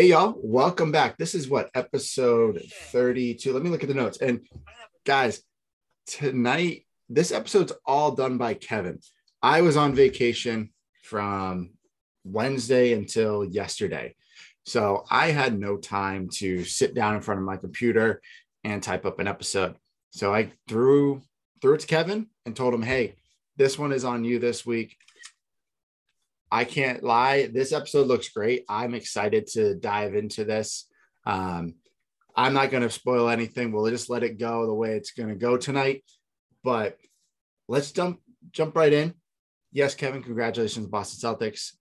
Hey, y'all, welcome back. This is what episode 32. Let me look at the notes. And guys, tonight, this episode's all done by Kevin. I was on vacation from Wednesday until yesterday. So I had no time to sit down in front of my computer and type up an episode. So I threw threw it to Kevin and told him, "Hey, this one is on you this week. I can't lie. This episode looks great. I'm excited to dive into this. Um, I'm not going to spoil anything. We'll just let it go the way it's going to go tonight. But let's jump jump right in. Yes, Kevin, congratulations, Boston Celtics.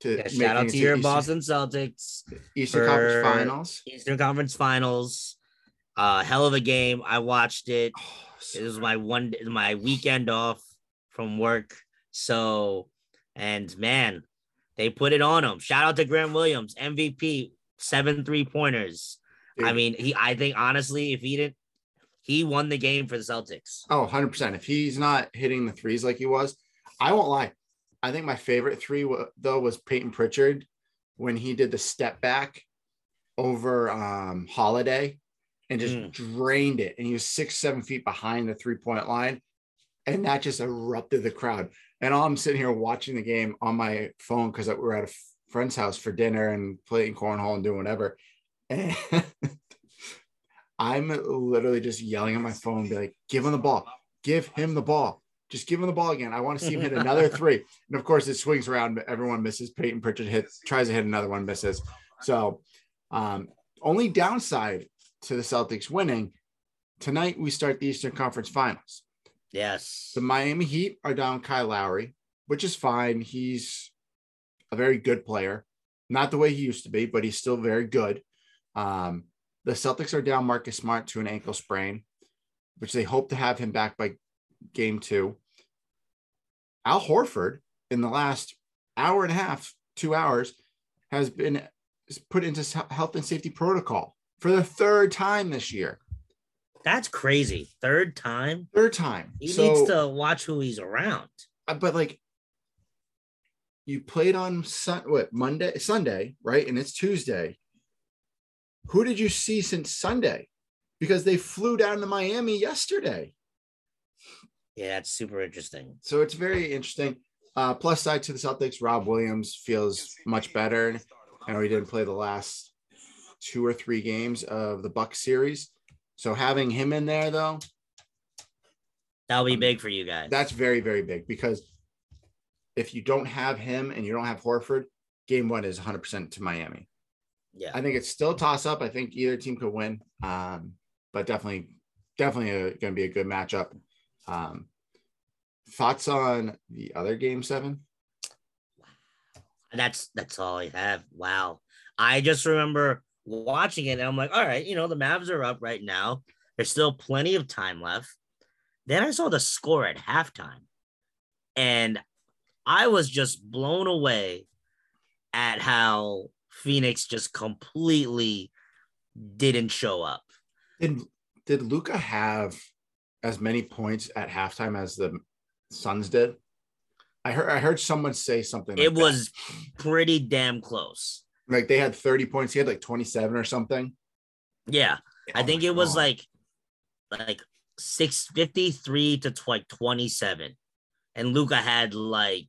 To yeah, shout out to your Eastern, Boston Celtics. Eastern Conference Finals. Eastern Conference Finals. Uh, hell of a game. I watched it. Oh, so it was my one my weekend off from work. So and man, they put it on him. Shout out to Grant Williams, MVP, seven three pointers. I mean, he. I think honestly, if he didn't, he won the game for the Celtics. Oh, 100 percent. If he's not hitting the threes like he was, I won't lie. I think my favorite three though was Payton Pritchard when he did the step back over um, Holiday and just mm. drained it, and he was six seven feet behind the three point line, and that just erupted the crowd. And all I'm sitting here watching the game on my phone because we were at a friend's house for dinner and playing cornhole and doing whatever. And I'm literally just yelling at my phone, be like, give him the ball, give him the ball. Just give him the ball again. I want to see him hit another three. And of course, it swings around. Everyone misses. Payton Pritchard hits, tries to hit another one, misses. So, um, only downside to the Celtics winning tonight, we start the Eastern Conference Finals. Yes. The Miami Heat are down Kyle Lowry, which is fine. He's a very good player. Not the way he used to be, but he's still very good. Um, the Celtics are down Marcus Smart to an ankle sprain, which they hope to have him back by game two. Al Horford, in the last hour and a half, two hours, has been put into health and safety protocol for the third time this year. That's crazy. Third time. Third time. He so, needs to watch who he's around. Uh, but like, you played on sun what Monday, Sunday, right? And it's Tuesday. Who did you see since Sunday? Because they flew down to Miami yesterday. Yeah, that's super interesting. So it's very interesting. Uh, plus side to the Celtics, Rob Williams feels much better. I know he didn't play the last two or three games of the Buck series. So having him in there though, that'll be um, big for you guys. That's very, very big because if you don't have him and you don't have Horford, game one is 100% to Miami. Yeah. I think it's still toss up. I think either team could win, um, but definitely, definitely going to be a good matchup. Um, thoughts on the other game seven? That's that's all I have. Wow. I just remember watching it, and I'm like, all right, you know, the Mavs are up right now. There's still plenty of time left. Then I saw the score at halftime, and I was just blown away at how Phoenix just completely didn't show up. Did did Luka have as many points at halftime as the Suns did? I heard I heard someone say something. Like it was pretty damn close. Like they had 30 points. He had like 27 or something. Yeah. Oh I think it God. was like like 653 to like 27. And Luka had like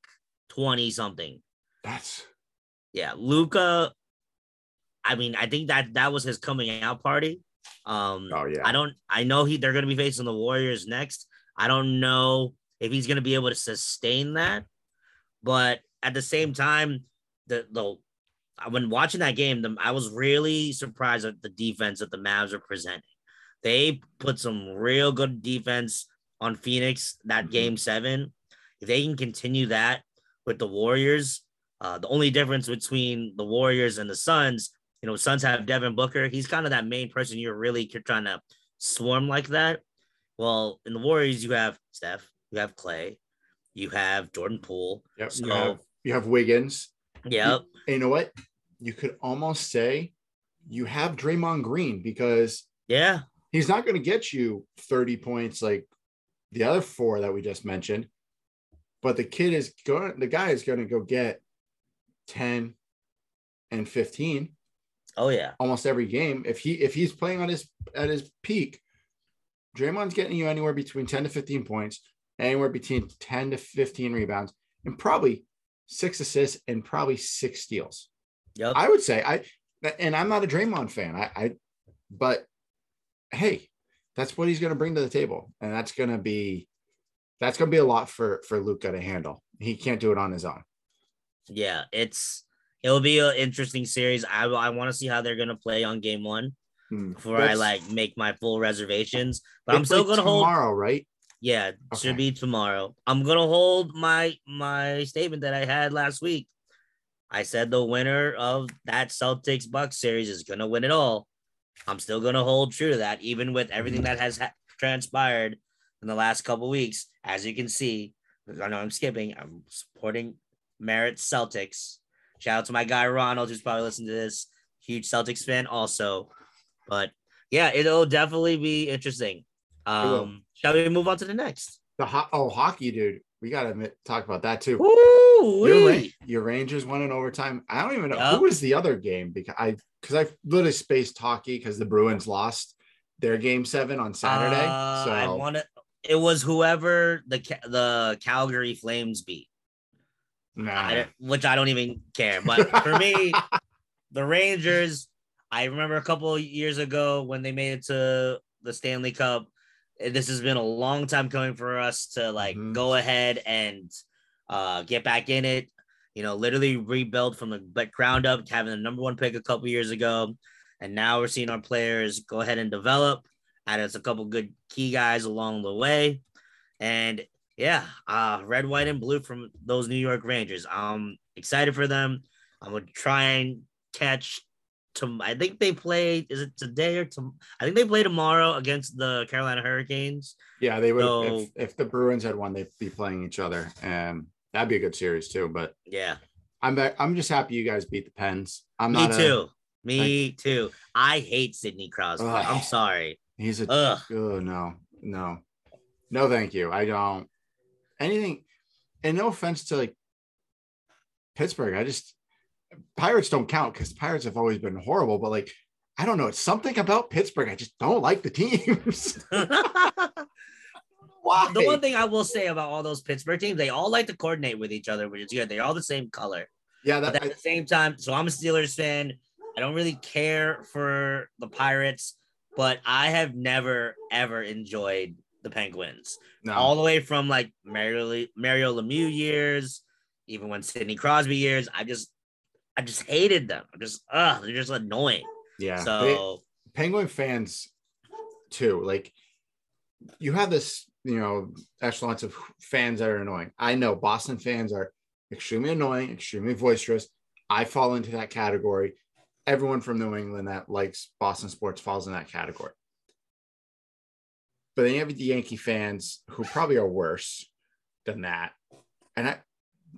20 something. That's yeah. Luka, I mean, I think that that was his coming out party. Um oh yeah. I don't I know he they're gonna be facing the Warriors next. I don't know if he's gonna be able to sustain that, but at the same time, the the when watching that game, the, I was really surprised at the defense that the Mavs are presenting. They put some real good defense on Phoenix that mm-hmm. game seven. If they can continue that with the Warriors, uh, the only difference between the Warriors and the Suns, you know, Suns have Devin Booker. He's kind of that main person you're really trying to swarm like that. Well, in the Warriors, you have Steph, you have Klay, you have Jordan Poole. Yep. So, you, have, you have Wiggins. Yep. You, you know what? You could almost say you have Draymond Green because yeah, he's not going to get you 30 points like the other four that we just mentioned. But the kid is going, the guy is going to go get 10, and 15. Oh yeah. Almost every game. If he if he's playing on his at his peak, Draymond's getting you anywhere between 10 to 15 points, anywhere between 10 to 15 rebounds, and probably six assists and probably six steals. Yep. I would say I and I'm not a Draymond fan. I, I but hey, that's what he's going to bring to the table, and that's going to be that's going to be a lot for for Luka to handle. He can't do it on his own. Yeah, it's it'll be an interesting series. I I want to see how they're going to play on game one hmm. before that's, I like make my full reservations. But I'm still going to hold tomorrow, right? Yeah, okay. should be tomorrow. I'm gonna hold my my statement that I had last week. I said the winner of that Celtics Bucks series is gonna win it all. I'm still gonna hold true to that, even with everything that has ha- transpired in the last couple weeks. As you can see, I know I'm skipping. I'm supporting Merit Celtics. Shout out to my guy Ronald, who's probably listening to this. Huge Celtics fan, also. But yeah, it'll definitely be interesting. Um, shall we move on to the next? The ho- oh hockey, dude. We gotta talk about that too. Ooh, your, Rangers won in overtime. I don't even know yep. who was the other game because I because I literally spaced hockey because the Bruins lost their game seven on Saturday. Uh, so I wanted it was whoever the the Calgary Flames beat. Nah. I which I don't even care. But for me, the Rangers. I remember a couple years ago when they made it to the Stanley Cup this has been a long time coming for us to like mm-hmm. go ahead and uh, get back in it. You know, literally rebuild from the ground up, having the number one pick a couple years ago, and now we're seeing our players go ahead and develop. Added us a couple good key guys along the way, and yeah, uh, red, white, and blue from those New York Rangers. I'm excited for them. I'm gonna try and catch to I think they play is it today or to I think they play tomorrow against the Carolina Hurricanes. Yeah, they would so, if, if the Bruins had won, they'd be playing each other. And that'd be a good series too. But yeah. I'm back, I'm just happy you guys beat the Pens. I'm not Me too. A, Me like, too. I hate Sidney Crosby. Ugh, I'm sorry. He's a ugh. oh no, no. No, thank you. I don't anything and no offense to like Pittsburgh. I just Pirates don't count because Pirates have always been horrible, but like I don't know, it's something about Pittsburgh. I just don't like the teams. Why? The one thing I will say about all those Pittsburgh teams, they all like to coordinate with each other, which is good. They're all the same color. Yeah, that, at I, the same time, so I'm a Steelers fan. I don't really care for the Pirates, but I have never ever enjoyed the Penguins. No. All the way from like Mario Mario Lemieux years, even when Sidney Crosby years, I just I just hated them. I'm just, ugh, they're just annoying. Yeah. So they, Penguin fans too, like you have this, you know, echelons of fans that are annoying. I know Boston fans are extremely annoying, extremely boisterous. I fall into that category. Everyone from New England that likes Boston sports falls in that category. But then you have the Yankee fans who probably are worse than that. And I,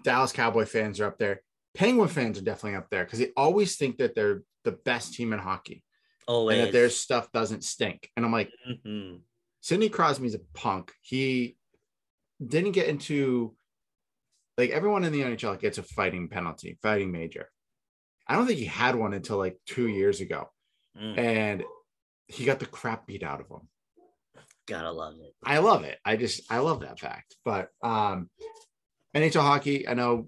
Dallas Cowboy fans are up there. Penguin fans are definitely up there because they always think that they're the best team in hockey. Always. And that their stuff doesn't stink. And I'm like, mm-hmm. Sidney Crosby's a punk. He didn't get into like everyone in the NHL gets a fighting penalty, fighting major. I don't think he had one until like two years ago. Mm. And he got the crap beat out of him. Gotta love it. I love it. I just I love that fact. But um NHL hockey, I know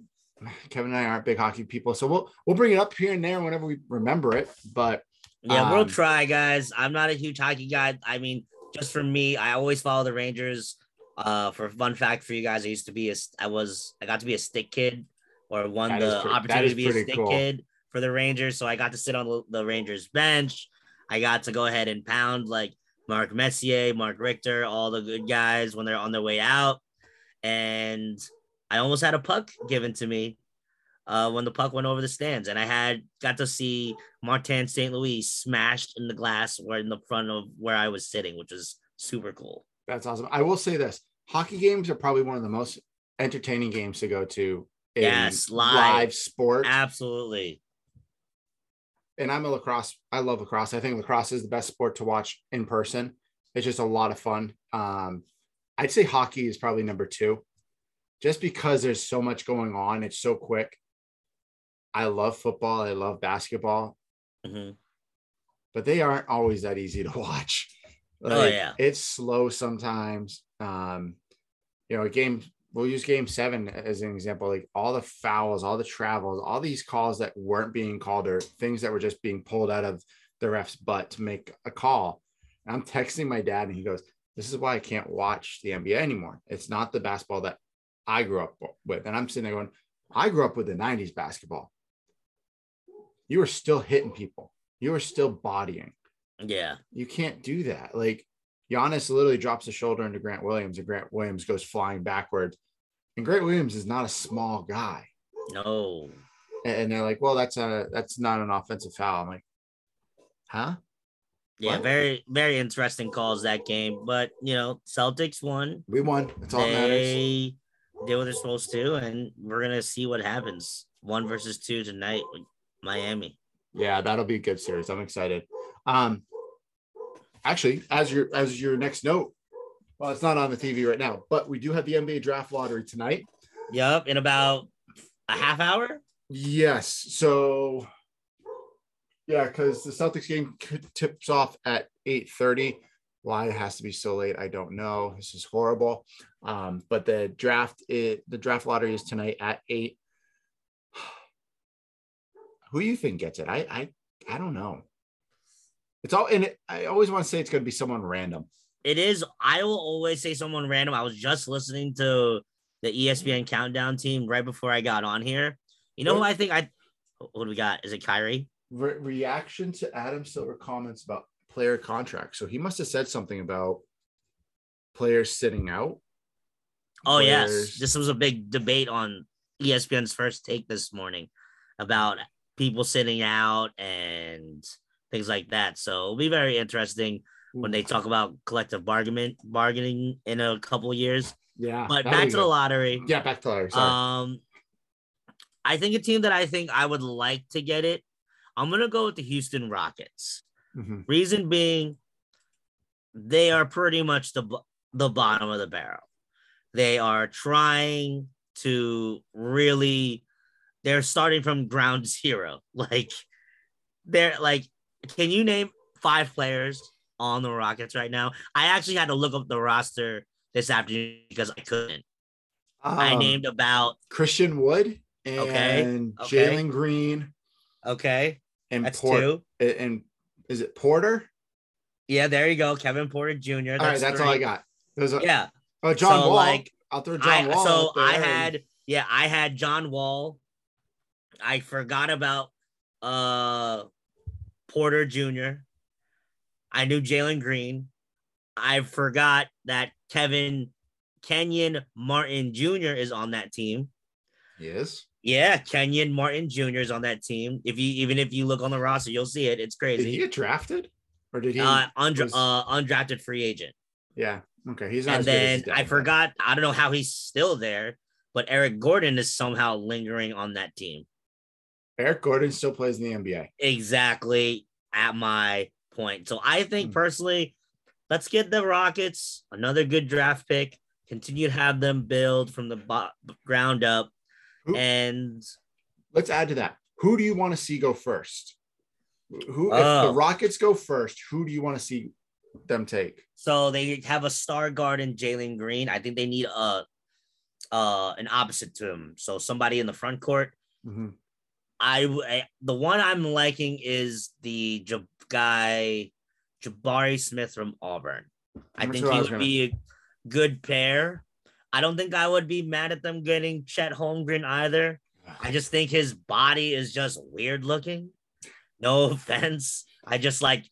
Kevin and I aren't big hockey people, so we'll we'll bring it up here and there whenever we remember it. But yeah, um, we'll try, guys. I'm not a huge hockey guy. I mean, just for me, I always follow the Rangers. Uh, for fun fact for you guys, I used to be a, I was, I got to be a stick kid, or won the pretty, opportunity to be a stick cool. kid for the Rangers. So I got to sit on the Rangers bench. I got to go ahead and pound like Mark Messier, Mark Richter, all the good guys when they're on their way out, and I almost had a puck given to me uh, when the puck went over the stands, and I had got to see Martin St. Louis smashed in the glass or in the front of where I was sitting, which was super cool. That's awesome. I will say this: hockey games are probably one of the most entertaining games to go to. yes, live, live sport, absolutely. And I'm a lacrosse. I love lacrosse. I think lacrosse is the best sport to watch in person. It's just a lot of fun. Um, I'd say hockey is probably number two just because there's so much going on, it's so quick. I love football. I love basketball. Mm-hmm. But they aren't always that easy to watch. Oh, like, oh yeah, it's slow sometimes. Um, you know, a game. We'll use Game Seven as an example. Like all the fouls, all the travels, all these calls that weren't being called, or things that were just being pulled out of the ref's butt to make a call. And I'm texting my dad, and he goes, "This is why I can't watch the NBA anymore. It's not the basketball that I grew up with." And I'm sitting there going, "I grew up with the '90s basketball. You were still hitting people. You were still bodying. Yeah. You can't do that. Like Giannis literally drops the shoulder into Grant Williams, and Grant Williams goes flying backwards. And Grant Williams is not a small guy. No. And they're like, well, that's a that's not an offensive foul. I'm like, huh? Yeah, what? very, very interesting calls that game. But you know, Celtics won. We won. That's all they matters. did what they're supposed to, and we're gonna see what happens. One versus two tonight Miami. Yeah, that'll be a good series. I'm excited. Um, actually, as your as your next note, well, it's not on the TV right now, but we do have the NBA draft lottery tonight. Yep, in about a half hour. Yes. So, yeah, because the Celtics game tips off at eight thirty. Why it has to be so late, I don't know. This is horrible. Um, but the draft it the draft lottery is tonight at eight. Who do you think gets it? I I I don't know. It's all and it, I always want to say it's going to be someone random. It is. I will always say someone random. I was just listening to the ESPN countdown team right before I got on here. You know what? who I think I what do we got? Is it Kyrie? Re- reaction to Adam Silver comments about player contracts. So he must have said something about players sitting out. Oh players... yes, this was a big debate on ESPN's first take this morning about people sitting out and things like that. So it'll be very interesting when they talk about collective bargaining bargaining in a couple years. Yeah. But back to go. the lottery. Yeah, back to the lottery. Sorry. Um I think a team that I think I would like to get it, I'm gonna go with the Houston Rockets. Mm-hmm. Reason being, they are pretty much the the bottom of the barrel. They are trying to really, they're starting from ground zero. Like they're like can you name five players on the Rockets right now? I actually had to look up the roster this afternoon because I couldn't. Um, I named about Christian Wood and okay. okay. Jalen Green. Okay. And That's Port- two. And is it Porter? Yeah, there you go. Kevin Porter Jr. That's all right, that's three. all I got. Yeah. Oh, John so, Wall. Like, I'll throw John I, Wall. So I had, yeah, I had John Wall. I forgot about uh Porter Jr. I knew Jalen Green. I forgot that Kevin Kenyon Martin Jr. is on that team. Yes. Yeah, Kenyon Martin Jr. is on that team. If you even if you look on the roster, you'll see it. It's crazy. Did he get drafted, or did he? Uh, undra- was... uh undrafted free agent. Yeah. Okay. He's and then I forgot. I don't know how he's still there, but Eric Gordon is somehow lingering on that team. Eric Gordon still plays in the NBA. Exactly at my point. So I think mm personally, let's get the Rockets another good draft pick. Continue to have them build from the bo- ground up, Who, and let's add to that. Who do you want to see go first? Who, if the oh. Rockets go first, who do you want to see them take? So they have a star guard in Jalen Green. I think they need a uh an opposite to him. So somebody in the front court. Mm-hmm. I, I the one I'm liking is the J- guy Jabari Smith from Auburn. I think he would gonna... be a good pair. I don't think I would be mad at them getting Chet Holmgren either. I just think his body is just weird looking. No offense. I just like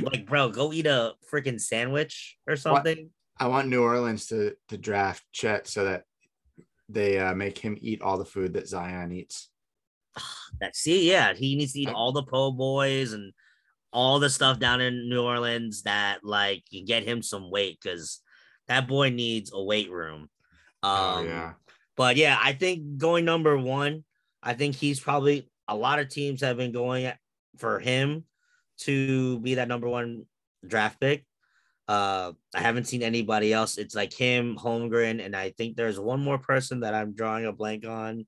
like bro, go eat a freaking sandwich or something. I want New Orleans to to draft Chet so that they uh, make him eat all the food that Zion eats. that see, yeah, he needs to eat all the po' boys and all the stuff down in New Orleans that like can get him some weight because that boy needs a weight room. Oh, um, oh, yeah. But yeah, I think going number one, I think he's probably a lot of teams have been going for him to be that number one draft pick. Uh, I haven't seen anybody else. It's like him, Holmgren, and I think there's one more person that I'm drawing a blank on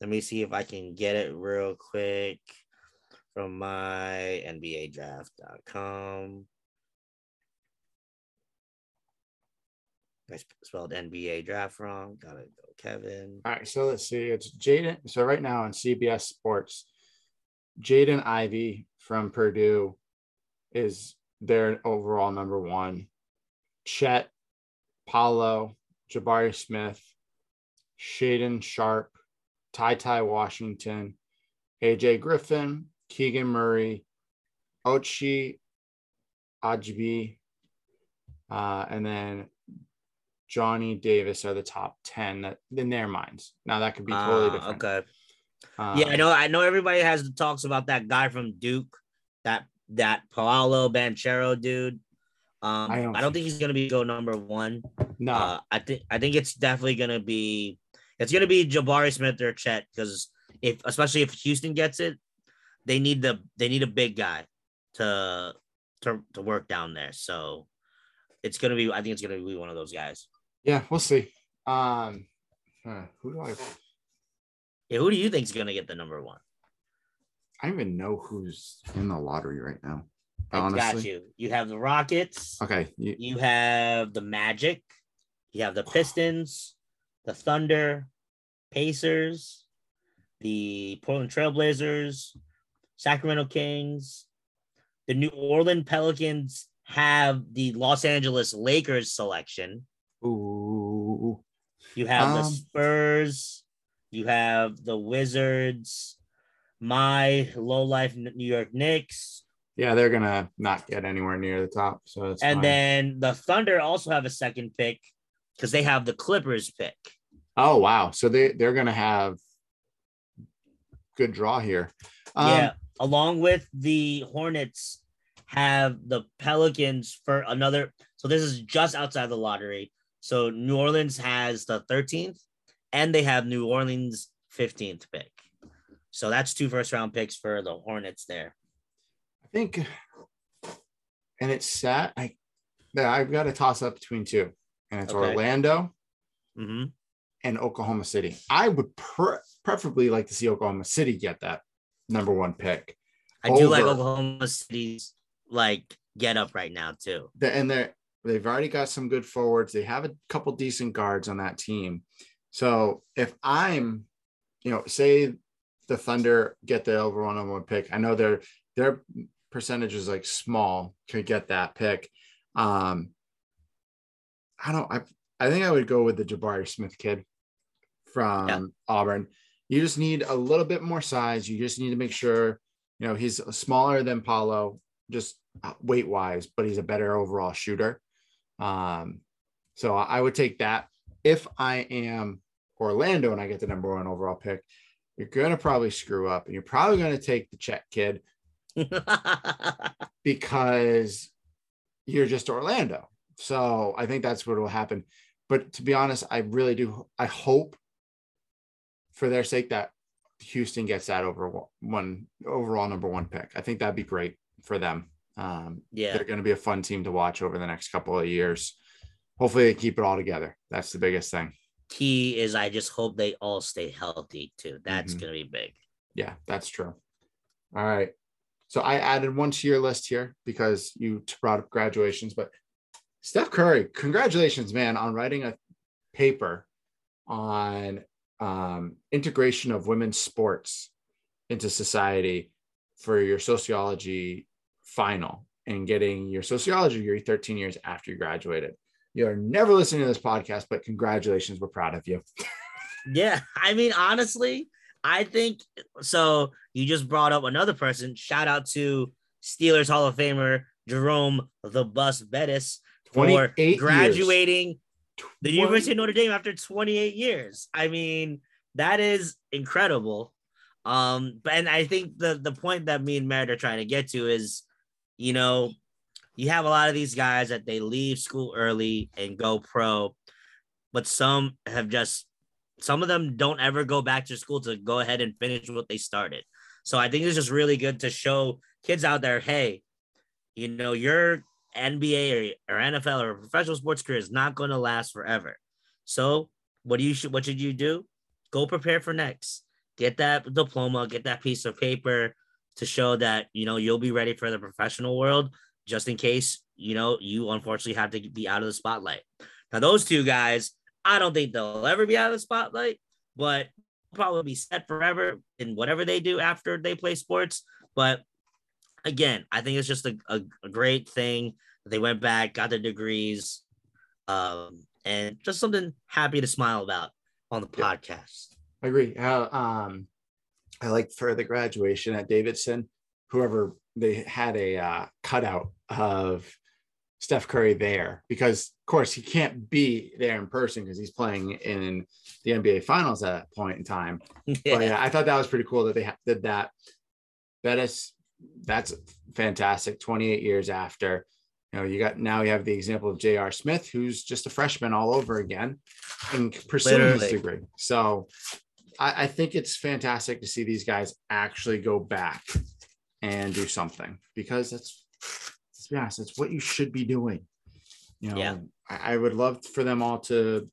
Let me see if I can get it real quick from my NBA draft.com. I spelled NBA draft wrong. Gotta go, Kevin. All right, so let's see. It's Jaden. So right now on CBS Sports, Jaden Ivey from Purdue is their overall number one. Chet, Paolo, Jabari Smith, Shaedon Sharpe, Ty Ty Washington, AJ Griffin, Keegan Murray, Ochai Agbaji, uh, and then Johnny Davis are the top 10 that in their minds. Now that could be totally uh, different. Okay. Um, yeah, I know. I know everybody has the talks about that guy from Duke, that that Paolo Banchero dude. Um, I don't, I don't think he's gonna be go number one. No, uh, I think I think it's definitely gonna be it's gonna be Jabari Smith or Chet because if especially if Houston gets it, they need the they need a big guy to to to work down there. So it's gonna be I think it's gonna be one of those guys. Yeah, we'll see. Um, who do I? Yeah, who do you think is gonna get the number one? I don't even know who's in the lottery right now. I got you. You have the Rockets. Okay. You, you have the Magic. You have the Pistons, the Thunder, Pacers, the Portland Trailblazers, Sacramento Kings, the New Orleans Pelicans have the Los Angeles Lakers selection. Ooh. You have um, the Spurs. You have the Wizards. My low life New York Knicks. Yeah, they're gonna not get anywhere near the top. So and fine. then the Thunder also have a second pick because they have the Clippers pick. Oh wow! So they they're gonna have good draw here. Um, yeah, along with the Hornets have the Pelicans for another. So this is just outside the lottery. So New Orleans has the 13th, and they have New Orleans 15th pick. So that's two first round picks for the Hornets there. I think, and it's sad. I, I've got to toss up between two, and it's okay. Orlando mm-hmm. And Oklahoma City. I would pre- preferably like to see Oklahoma City get that number one pick. I do like Oklahoma City's like get up right now too. The, and they're they've already got some good forwards. They have a couple decent guards on that team. So if I'm, you know, say the Thunder get the over one on one pick, I know their their percentage is like small, could get that pick. Um, I don't. I I think I would go with the Jabari Smith kid from yeah. Auburn. You just need a little bit more size. You just need to make sure, you know, he's smaller than Paolo, just weight wise, but he's a better overall shooter. Um, so I would take that. If I am Orlando and I get the number one overall pick, you're going to probably screw up and you're probably going to take the Chet kid because you're just Orlando. So I think that's what will happen. But to be honest, I really do. I hope for their sake that Houston gets that over one overall number one pick. I think that'd be great for them. Um, yeah, they're going to be a fun team to watch over the next couple of years. Hopefully, they keep it all together. That's the biggest thing. Key is I just hope they all stay healthy too. That's mm-hmm. going to be big. Yeah, that's true. All right. So I added one to your list here because you brought up graduations, but Steph Curry, congratulations, man, on writing a paper on um, integration of women's sports into society for your sociology final and getting your sociology degree 13 years after you graduated. You're never listening to this podcast, but congratulations. We're proud of you. yeah. I mean, honestly, I think so. You just brought up another person. Shout out to Steelers Hall of Famer Jerome the Bus Bettis for graduating years. The University of Notre Dame after 28 years. I mean, that is incredible. Um, but and I think the the point that me and Merritt are trying to get to is, you know, you have a lot of these guys that they leave school early and go pro, but some have just some of them don't ever go back to school to go ahead and finish what they started. So I think it's just really good to show kids out there, hey, you know, your NBA or, or NFL or professional sports career is not going to last forever. So what do you should what should you do? Go prepare for next. get that diploma, get that piece of paper to show that you know you'll be ready for the professional world, just in case you know you unfortunately have to be out of the spotlight. Now, those two guys, I don't think they'll ever be out of the spotlight, but probably be set forever in whatever they do after they play sports. But again, I think it's just a, a, a great thing. They went back, got their degrees, um, and just something happy to smile about on the podcast. I agree. Uh, um, I like for the graduation at Davidson, whoever they had a uh, cutout of Steph Curry there because, of course, he can't be there in person because he's playing in the NBA Finals at that point in time. Yeah. But yeah, I thought that was pretty cool that they did that. Bettis, that's fantastic. 28 years after, you know, you got now you have the example of J.R. Smith, who's just a freshman all over again and pursuing Literally. his degree. So I, I think it's fantastic to see these guys actually go back and do something because that's be honest, it's what you should be doing. You know, yeah. I, I would love for them all to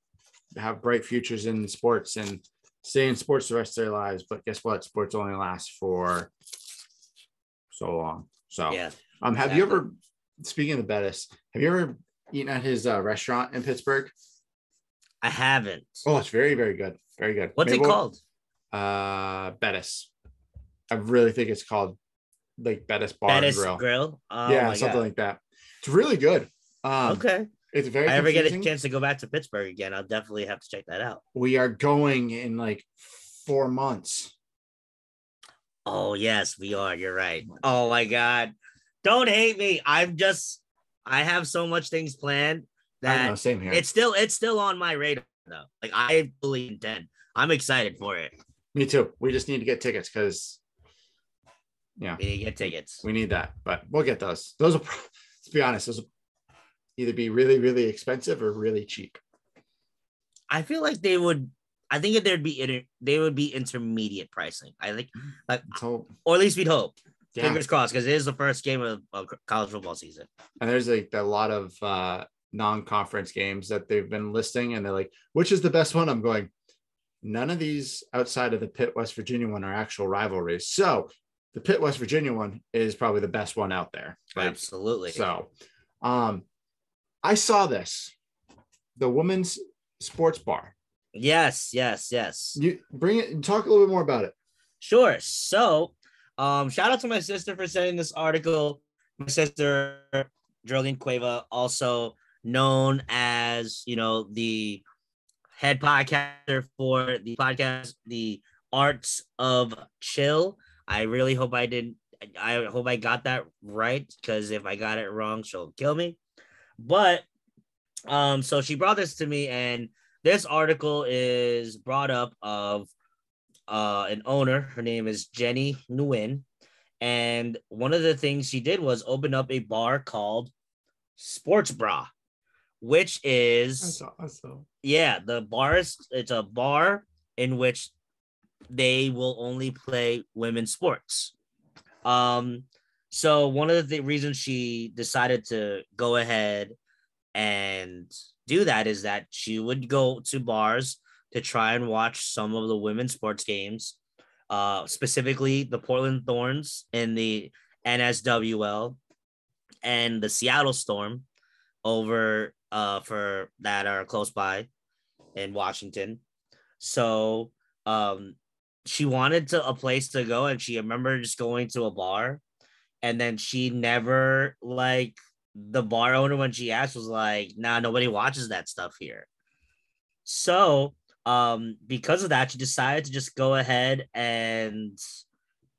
have bright futures in sports and stay in sports the rest of their lives. But guess what? Sports only lasts for so long. So yeah. Um, have exactly. you ever speaking of the Bettis, have you ever eaten at his uh, restaurant in Pittsburgh? I haven't. Oh, it's very, very good. Very good. What's Maybe it we'll, called? Uh Bettis. I really think it's called like Bettis Bar Bettis Grill. Grill. Oh yeah, something God. like that. It's really good. Um, okay. It's very. If I ever get a chance to go back to Pittsburgh again, I'll definitely have to check that out. We are going in like four months. Oh yes, we are. You're right. Oh my God, don't hate me. I'm just. I have so much things planned that know, same here. It's still it's still on my radar though. Like I fully intend. I'm excited for it. Me too. We just need to get tickets because yeah, we need to get tickets. We need that, but we'll get those. Those will, let's be honest, those will either be really, really expensive or really cheap. I feel like they would. I think if there'd be inter, they would be intermediate pricing. I think, like, or at least we'd hope. Yeah. Fingers crossed, because it is the first game of, of college football season. And there's like a lot of uh, non-conference games that they've been listing, and they're like, which is the best one? I'm going. None of these outside of the Pitt West Virginia one are actual rivalries. So the Pitt West Virginia one is probably the best one out there. Like, Absolutely. So, um, I saw this, the women's sports bar. Yes, yes, yes. You bring it talk a little bit more about it. Sure. So, um, shout out to my sister for sending this article. My sister, Geraldine Cueva, also known as you know the head podcaster for the podcast, The Arts of Chill. I really hope I didn't. I hope I got that right because if I got it wrong, she'll kill me. But um, so she brought this to me, and this article is brought up of uh an owner. Her name is Jenny Nguyen, and one of the things she did was open up a bar called Sports Bra, which is I saw, yeah, the bar is it's a bar in which they will only play women's sports. Um, so one of the reasons she decided to go ahead and do that is that she would go to bars to try and watch some of the women's sports games, uh, specifically the Portland Thorns in the NSWL and the Seattle Storm over uh, for that are close by in Washington. So um, she wanted to a place to go and she remembered just going to a bar and then she never like the bar owner when she asked was like nah nobody watches that stuff here so um because of that she decided to just go ahead and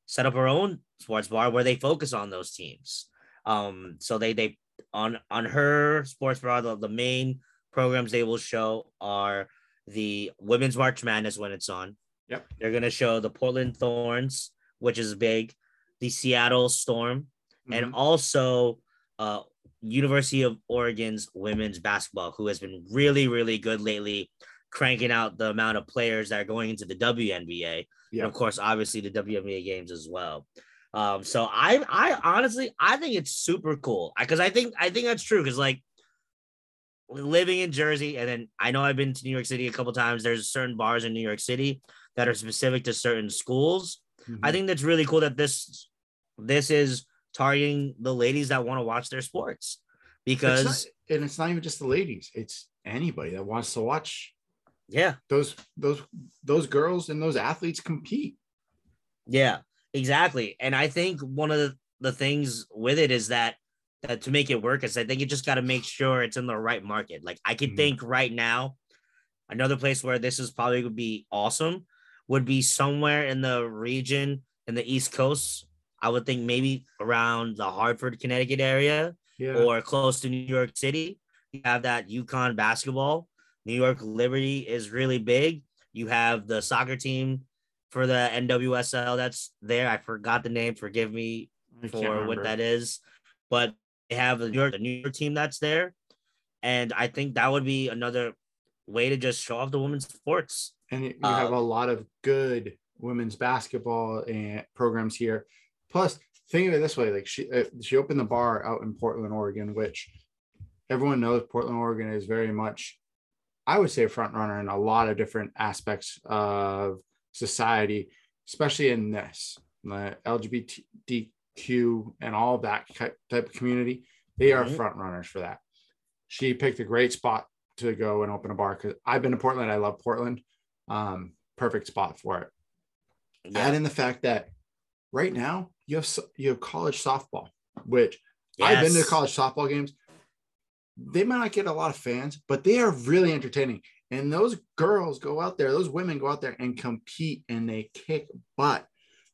set up her own sports bar where they focus on those teams um so they they on on her sports bar the, the main programs they will show are the women's march madness when it's on Yep. They're gonna show the Portland Thorns, which is big, the Seattle Storm, mm-hmm. and also uh University of Oregon's women's basketball, who has been really, really good lately, cranking out the amount of players that are going into the WNBA. Yep. And of course, obviously the WNBA games as well. Um, so I I honestly I think it's super cool because I think I think that's true because like living in Jersey, and then I know I've been to New York City a couple times. There's certain bars in New York City that are specific to certain schools. Mm-hmm. I think that's really cool that this this is targeting the ladies that want to watch their sports because it's not, and it's not even just the ladies; it's anybody that wants to watch. Yeah, those those those girls and those athletes compete. Yeah, exactly. And I think one of the, the things with it is that that to make it work is I think you just got to make sure it's in the right market. Like I could mm-hmm. think right now, another place where this is probably would be awesome would be somewhere in the region in the East Coast. I would think maybe around the Hartford, Connecticut area yeah. or close to New York City. You have that UConn basketball. New York Liberty is really big. You have the soccer team for the NWSL that's there. I forgot the name. Forgive me for what that is. But they have the New York, the New York team that's there. And I think that would be another way to just show off the women's sports. And you have uh, a lot of good women's basketball and programs here. Plus, think of it this way: like she uh, she opened the bar out in Portland, Oregon, which everyone knows Portland, Oregon is very much, I would say, a front runner in a lot of different aspects of society, especially in this the LGBTQ and all that type of community. They are mm-hmm. front runners for that. She picked a great spot to go and open a bar because I've been to Portland. I love Portland. Um, perfect spot for it. Yeah. Add in the fact that right now you have you have college softball, which yes. I've been to college softball games. They might not get a lot of fans, but they are really entertaining. And those girls go out there, those women go out there and compete and they kick butt.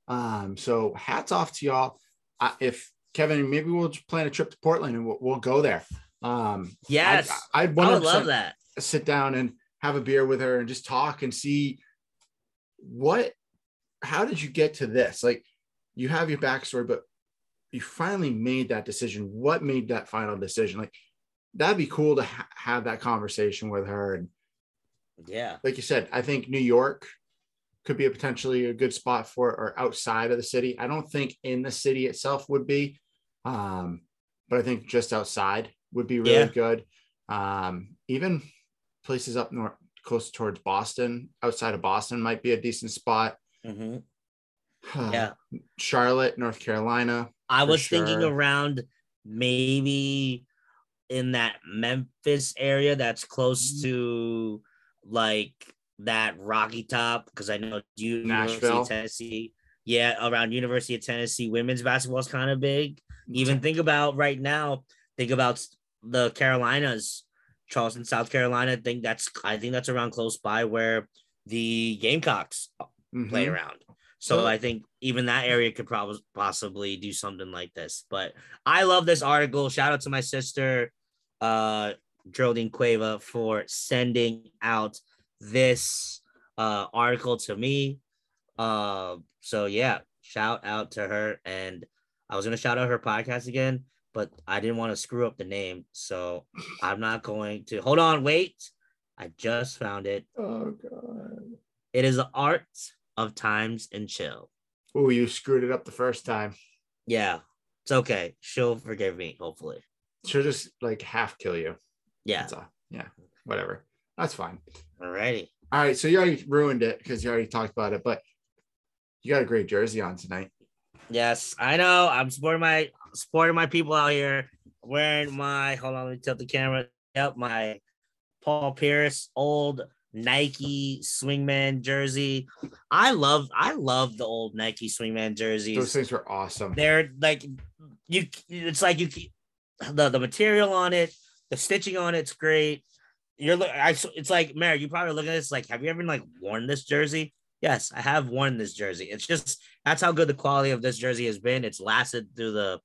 Um, so hats off to y'all. Uh, if Kevin, maybe we'll just plan a trip to Portland and we'll, we'll go there. Um, yes, I, I'd, I would love that. Sit down and have a beer with her and just talk and see what, how did you get to this? Like, you have your backstory, but you finally made that decision. What made that final decision? Like, that'd be cool to ha- have that conversation with her and yeah. Like you said, I think New York could be a potentially a good spot for it or outside of the city. I don't think in the city itself would be. Um, but I think just outside would be really yeah. good. Um, even places up north, close towards Boston, outside of Boston, might be a decent spot. Mm-hmm. Yeah, Charlotte, North Carolina. I was sure. thinking around maybe in that Memphis area that's close mm-hmm. to like that Rocky Top because I know University Nashville. of Tennessee. Yeah, around University of Tennessee, women's basketball is kind of big. Even think about right now. Think about the Carolinas, Charleston, South Carolina. I think that's I think that's around close by where the Gamecocks mm-hmm. play around. So I think even that area could probably possibly do something like this. But I love this article. Shout out to my sister, uh, Geraldine Cueva for sending out this uh, article to me. Uh, so yeah, shout out to her. And I was gonna shout out her podcast again, but I didn't want to screw up the name, so I'm not going to. Hold on, wait. I just found it. Oh god. It is art of times and chill. Oh, you screwed it up the first time. Yeah, it's okay. She'll forgive me, hopefully. She'll just like half kill you. Yeah. yeah. Whatever. That's fine. All righty. All right. So you already ruined it because you already talked about it, but you got a great jersey on tonight. Yes, I know. I'm supporting my supporting my people out here. Wearing my hold on, let me tilt the camera. Yep, my Paul Pierce old Nike Swingman jersey. I love I love the old Nike Swingman jerseys. Those things were awesome. They're like you it's like you the the material on it, the stitching on it's great. You're look. I. It's like Mary. You probably look at this like, have you ever like worn this jersey? Yes, I have worn this jersey. It's just that's how good the quality of this jersey has been. It's lasted through the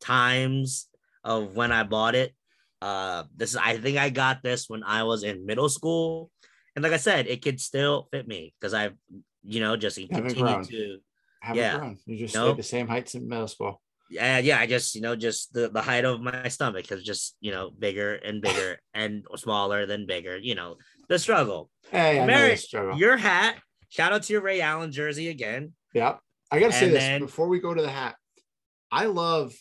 times of when I bought it. Uh, this is. I think I got this when I was in middle school, and like I said, it could still fit me because I've, you know, just continue to. Haven't yeah, grown. You just stayed the same heights in middle school yeah, yeah, I just you know just the the height of my stomach is just you know bigger and bigger and smaller than bigger. You know the struggle. Hey, Mary, struggle. your hat. Shout out to your Ray Allen jersey again. Yeah, I gotta say this then, before we go to the hat. I love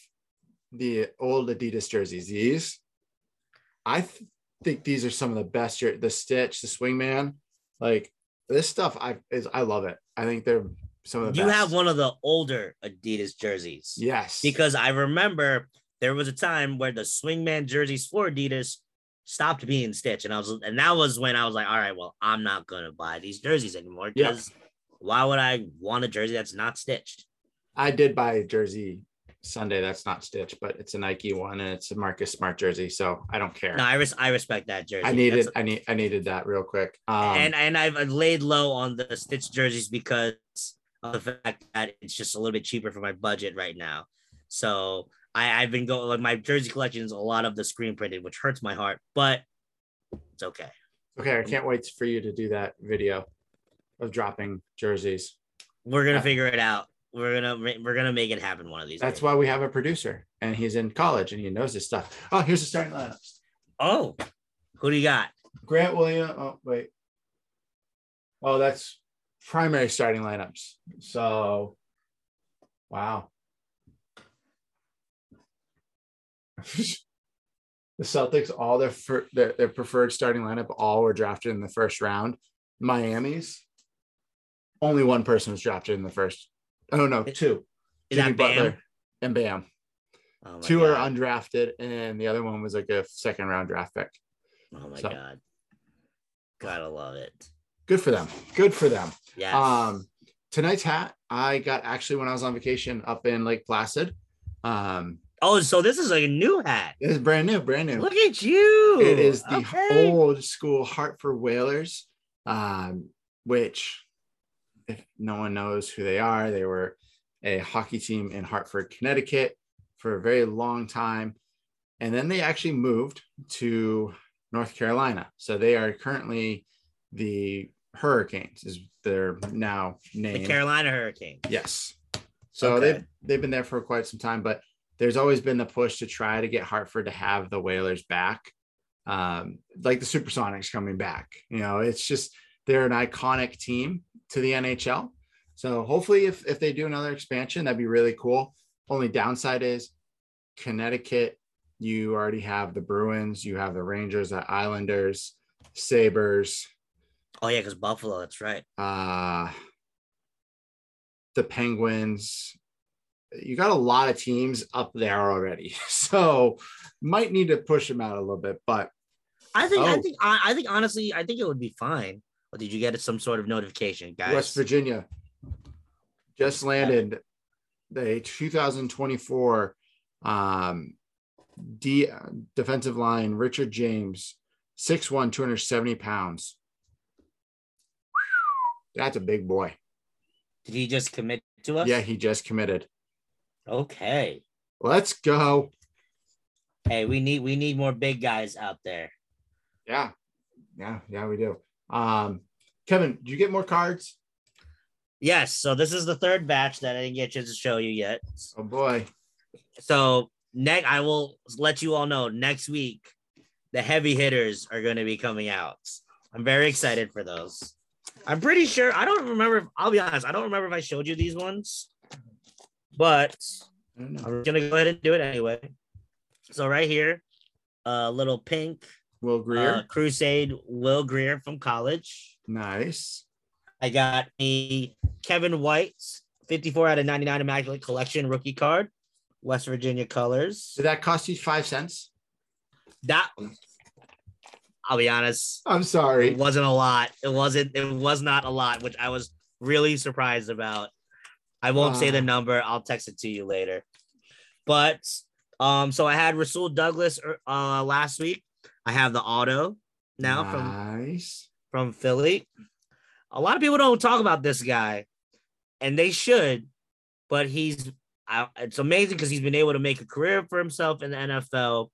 the old Adidas jerseys. These, I th- think these are some of the best. The Stitch, the Swingman, like this stuff. I is I love it. I think they're some of the. You best. have one of the older Adidas jerseys. Yes, because I remember there was a time where the Swingman jerseys for Adidas stopped being Stitch, and I was, and that was when I was like, all right, well, I'm not gonna buy these jerseys anymore because yeah. why would I want a jersey that's not stitched? I did buy a jersey Sunday that's not Stitch, but it's a Nike one and it's a Marcus Smart jersey, so I don't care. No, I res- I respect that jersey. I needed that's... I need I needed that real quick. Um, and and I've laid low on the Stitch jerseys because of the fact that it's just a little bit cheaper for my budget right now. So I I've been going like my jersey collection is a lot of the screen printed, which hurts my heart, but it's okay. Okay, I can't wait for you to do that video of dropping jerseys. We're gonna figure it out we're gonna we're gonna make it happen one of these. That's days. why we have a producer, and he's in college and he knows this stuff. Oh, here's the starting lineup. Oh, who do you got? Grant Williams. Oh, wait. Oh, that's primary starting lineups. So, wow. the Celtics, all their, their their preferred starting lineup, all were drafted in the first round. Miami's only one person was drafted in the first Oh no, two. Is Jimmy Butler and Bam. Oh two god. are undrafted, and the other one was like a second round draft pick. Oh my so, god. Gotta love it. Good for them. Good for them. Yeah. Um, tonight's hat I got actually when I was on vacation up in Lake Placid. Um, oh, so this is like a new hat. It's brand new, brand new. Look at you. It is the okay. old school Hartford Whalers, um, which if no one knows who they are, they were a hockey team in Hartford, Connecticut for a very long time. And then they actually moved to North Carolina. So they are currently the Hurricanes, is their now name. The Carolina Hurricanes. Yes. So okay. they've, they've been there for quite some time, but there's always been the push to try to get Hartford to have the Whalers back. Um, like the Supersonics coming back. You know, it's just they're an iconic team to the NHL. So hopefully, if if they do another expansion, that'd be really cool. Only downside is Connecticut. You already have the Bruins, you have the Rangers, the Islanders, Sabres. Oh yeah, because Buffalo. That's right. Uh the Penguins. You got a lot of teams up there already, so might need to push them out a little bit. But I think, oh. I think, I think honestly, I think it would be fine. Or did you get some sort of notification, guys? West Virginia just landed the 2024 um, D, defensive line, Richard James, 6'1, 270 pounds. That's a big boy. Did he just commit to us? Yeah, he just committed. Okay. Let's go. Hey, we need we need more big guys out there. Yeah. Yeah, yeah, we do. Um, Kevin, do you get more cards? Yes. So this is the third batch that I didn't get a chance to show you yet. Oh boy. So next, I will let you all know next week the heavy hitters are going to be coming out. I'm very excited for those. I'm pretty sure. I don't remember. I'll be honest. I don't remember if I showed you these ones, but I'm gonna go ahead and do it anyway. So right here, a uh, little pink Will Grier. Uh, Crusade Will Grier from college. Nice. I got a Kevin White's 54 out of 99 Immaculate Collection rookie card, West Virginia colors. Did that cost you five cents? That I'll be honest. I'm sorry. It wasn't a lot. It wasn't, it was not a lot, which I was really surprised about. I won't uh, say the number. I'll text it to you later. But um, so I had Rasul Douglas er, uh last week. I have the auto now nice. from from Philly. A lot of people don't talk about this guy, and they should, but he's it's amazing because he's been able to make a career for himself in the NFL,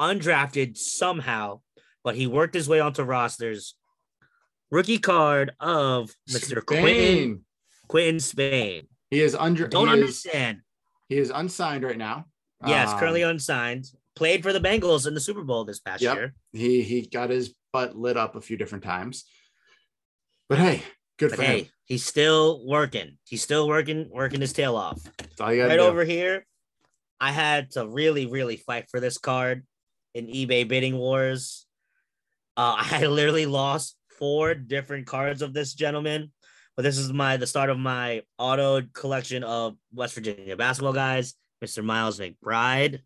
undrafted somehow, but he worked his way onto rosters. Rookie card of Mr. Quinton Quinton Spain. He is under. Don't understand. Is, he is unsigned right now. Yes, um, currently unsigned played for the Bengals in the Super Bowl this past yep. year. He he got his butt lit up a few different times. But hey, good but for hey, him. He's still working. He's still working, working his tail off. right do. over here, I had to really, really fight for this card in eBay bidding wars. Uh, I literally lost four different cards of this gentleman, but this is my the start of my auto collection of West Virginia basketball guys. Mr. Miles McBride.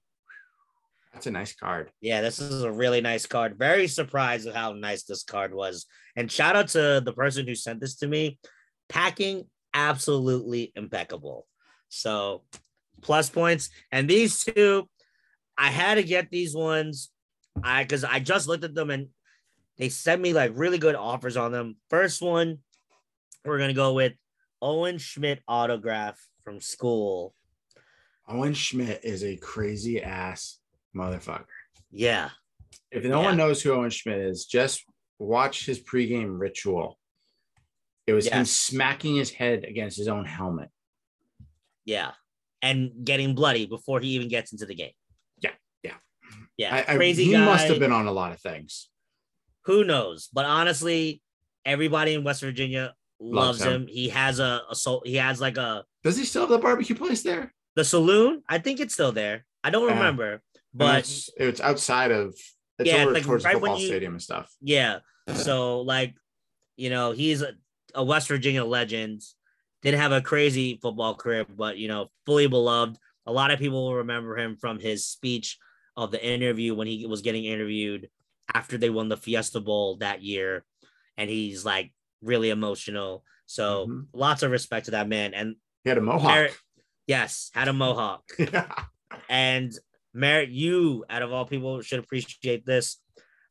That's a nice card. Yeah, this is a really nice card. Very surprised at how nice this card was. And shout out to the person who sent this to me. Packing absolutely impeccable. So plus points. And these two, I had to get these ones. I because I just looked at them and they sent me like really good offers on them. First one, we're gonna go with Owen Schmidt autograph from school. Owen Schmidt is a crazy ass motherfucker. Yeah. If no yeah. one knows who Owen Schmidt is, just watch his pregame ritual. It was yes. him smacking his head against his own helmet. Yeah. And getting bloody before he even gets into the game. Yeah. Yeah. Yeah. I, crazy I, he guy. must have been on a lot of things. Who knows? But honestly, everybody in West Virginia loves, loves him. him. He has a, a soul. He has like a. Does he still have the barbecue place there? The saloon? I think it's still there. I don't uh-huh. remember, but it's, it's, outside of. It's yeah, over like towards right the football you, stadium and stuff. Yeah. So like, you know, he's a, a West Virginia legend. Didn't have a crazy football career, but you know, fully beloved. A lot of people will remember him from his speech of the interview when he was getting interviewed after they won the Fiesta Bowl that year, and he's like really emotional. So mm-hmm. lots of respect to that man. And he had a mohawk. yes, had a mohawk. yeah. And Merritt, you out of all people should appreciate this.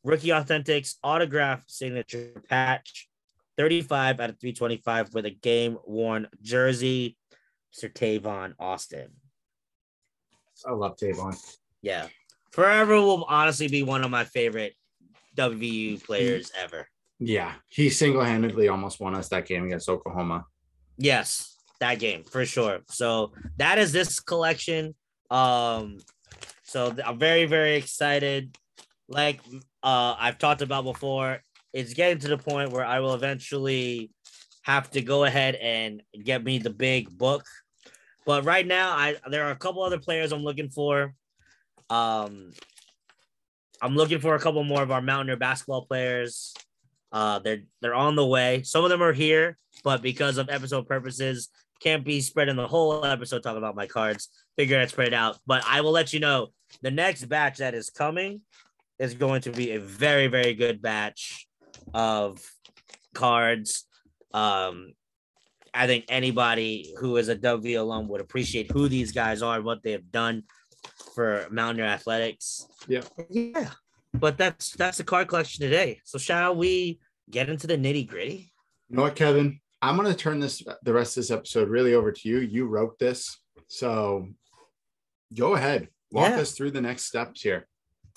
Rookie Authentics autograph signature patch, 35 out of 325 with a game worn jersey, Mr. Tavon Austin. I love Tavon. Yeah. Forever will honestly be one of my favorite WVU players ever. Yeah, he single-handedly almost won us that game against Oklahoma. Yes, that game for sure. So that is this collection. Um, so I'm very very excited. Like uh, I've talked about before, it's getting to the point where I will eventually have to go ahead and get me the big book. But right now, I there are a couple other players I'm looking for. Um, I'm looking for a couple more of our Mountaineer basketball players. Uh, they're they're on the way. Some of them are here, but because of episode purposes, can't be spreading the whole episode talking about my cards. Figure I'd spread it out. But I will let you know the next batch that is coming is going to be a very very good batch of cards. Um, I think anybody who is a W alum would appreciate who these guys are, what they have done for Mountaineer Athletics. Yeah. Yeah. But that's that's the card collection today. So shall we get into the nitty gritty? You know what, Kevin? I'm gonna turn this the rest of this episode really over to you. You wrote this, so go ahead. Walk yeah. us through the next steps here.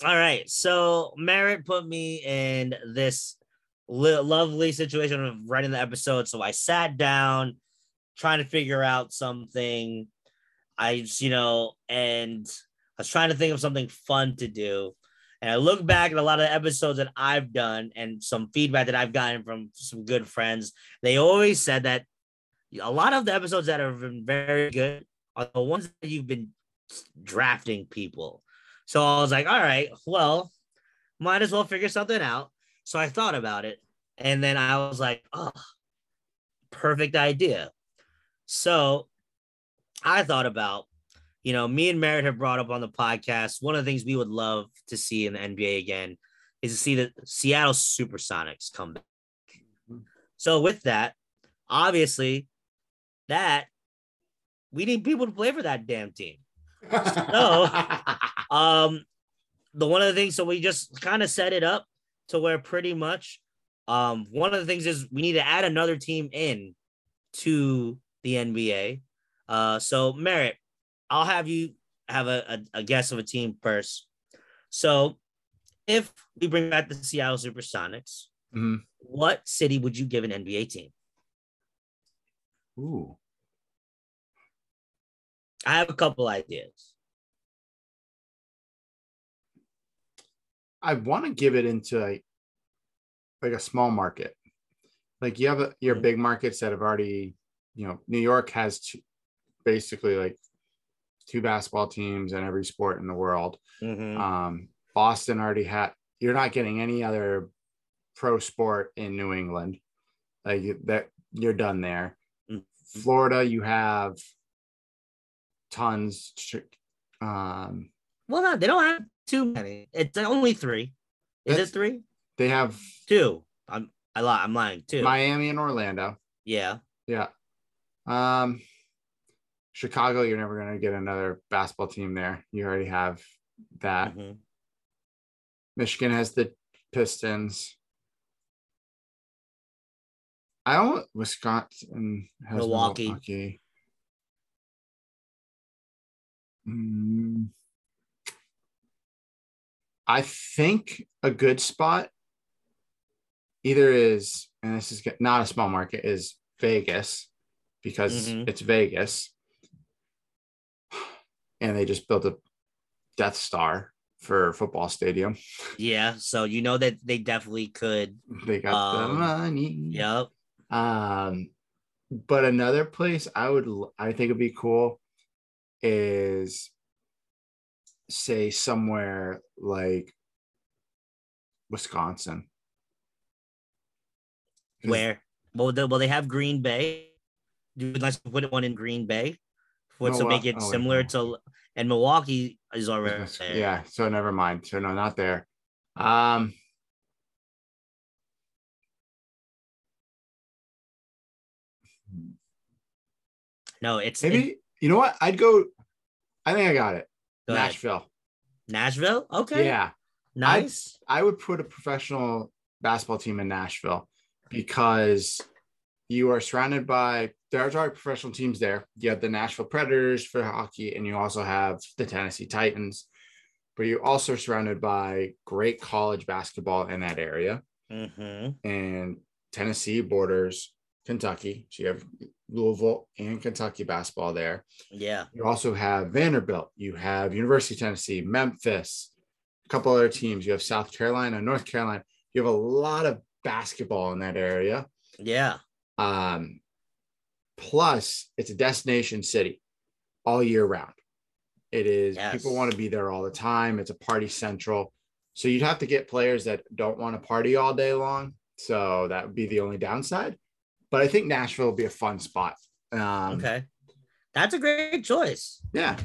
All right. So Merritt put me in this li- lovely situation of writing the episode. So I sat down trying to figure out something. I, you know, and I was trying to think of something fun to do. And I look back at a lot of episodes that I've done and some feedback that I've gotten from some good friends. They always said that a lot of the episodes that have been very good are the ones that you've been drafting people. So I was like, all right, well, might as well figure something out. So I thought about it. And then I was like, oh, perfect idea. So I thought about you know, me and Merritt have brought up on the podcast. One of the things we would love to see in the NBA again is to see the Seattle Supersonics come back. So with that, obviously, that we need people to play for that damn team. So, um, the one of the things, so we just kind of set it up to where pretty much, um, one of the things is we need to add another team in to the NBA. Uh, so Merritt, I'll have you have a, a, a guess of a team first. So, if we bring back the Seattle Supersonics, mm-hmm. what city would you give an NBA team? Ooh. I have a couple ideas. I want to give it into like, like a small market. Like you have a, your mm-hmm. big markets that have already, you know, New York has two, basically like two basketball teams in every sport in the world. Mm-hmm. Um, Boston already had. You're not getting any other pro sport in New England. Like that, you're done there. Mm-hmm. Florida, you have tons. Um, well, no, they don't have too many. It's only three. Is it three? They have two. I'm I lie. I'm lying. Two. Miami and Orlando. Yeah. Yeah. Um, Chicago, you're never going to get another basketball team there. You already have that. Mm-hmm. Michigan has the Pistons. I don't. Wisconsin has Milwaukee. Milwaukee. Mm, I think a good spot either is, and this is not a small market, is Vegas because mm-hmm. it's Vegas. And they just built a Death Star for football stadium. Yeah, so you know that they definitely could. They got um, the money. Yep. Um, but another place I would I think would be cool is say somewhere like Wisconsin. Where? Well, they, well, they have Green Bay. Let's put one in Green Bay, for to make it oh, similar to. And Milwaukee is already there. Yeah, so never mind. So no, not there. Um. No, it's maybe it, you know what? I'd go. I think I got it. Go Nashville. Ahead. Nashville. Okay. Yeah. Nice. I, I would put a professional basketball team in Nashville because you are surrounded by there are already professional teams there. You have the Nashville Predators for hockey, and you also have the Tennessee Titans. But you're also surrounded by great college basketball in that area. Mm-hmm. And Tennessee borders Kentucky. So you have Louisville and Kentucky basketball there. Yeah. You also have Vanderbilt. You have University of Tennessee, Memphis, a couple other teams. You have South Carolina, North Carolina. You have a lot of basketball in that area. Yeah. Um, plus, it's a destination city all year round. It is yes. people want to be there all the time. It's a party central. So you'd have to get players that don't want to party all day long. So that would be the only downside. But I think Nashville will be a fun spot. Um, okay. That's a great choice. Yeah.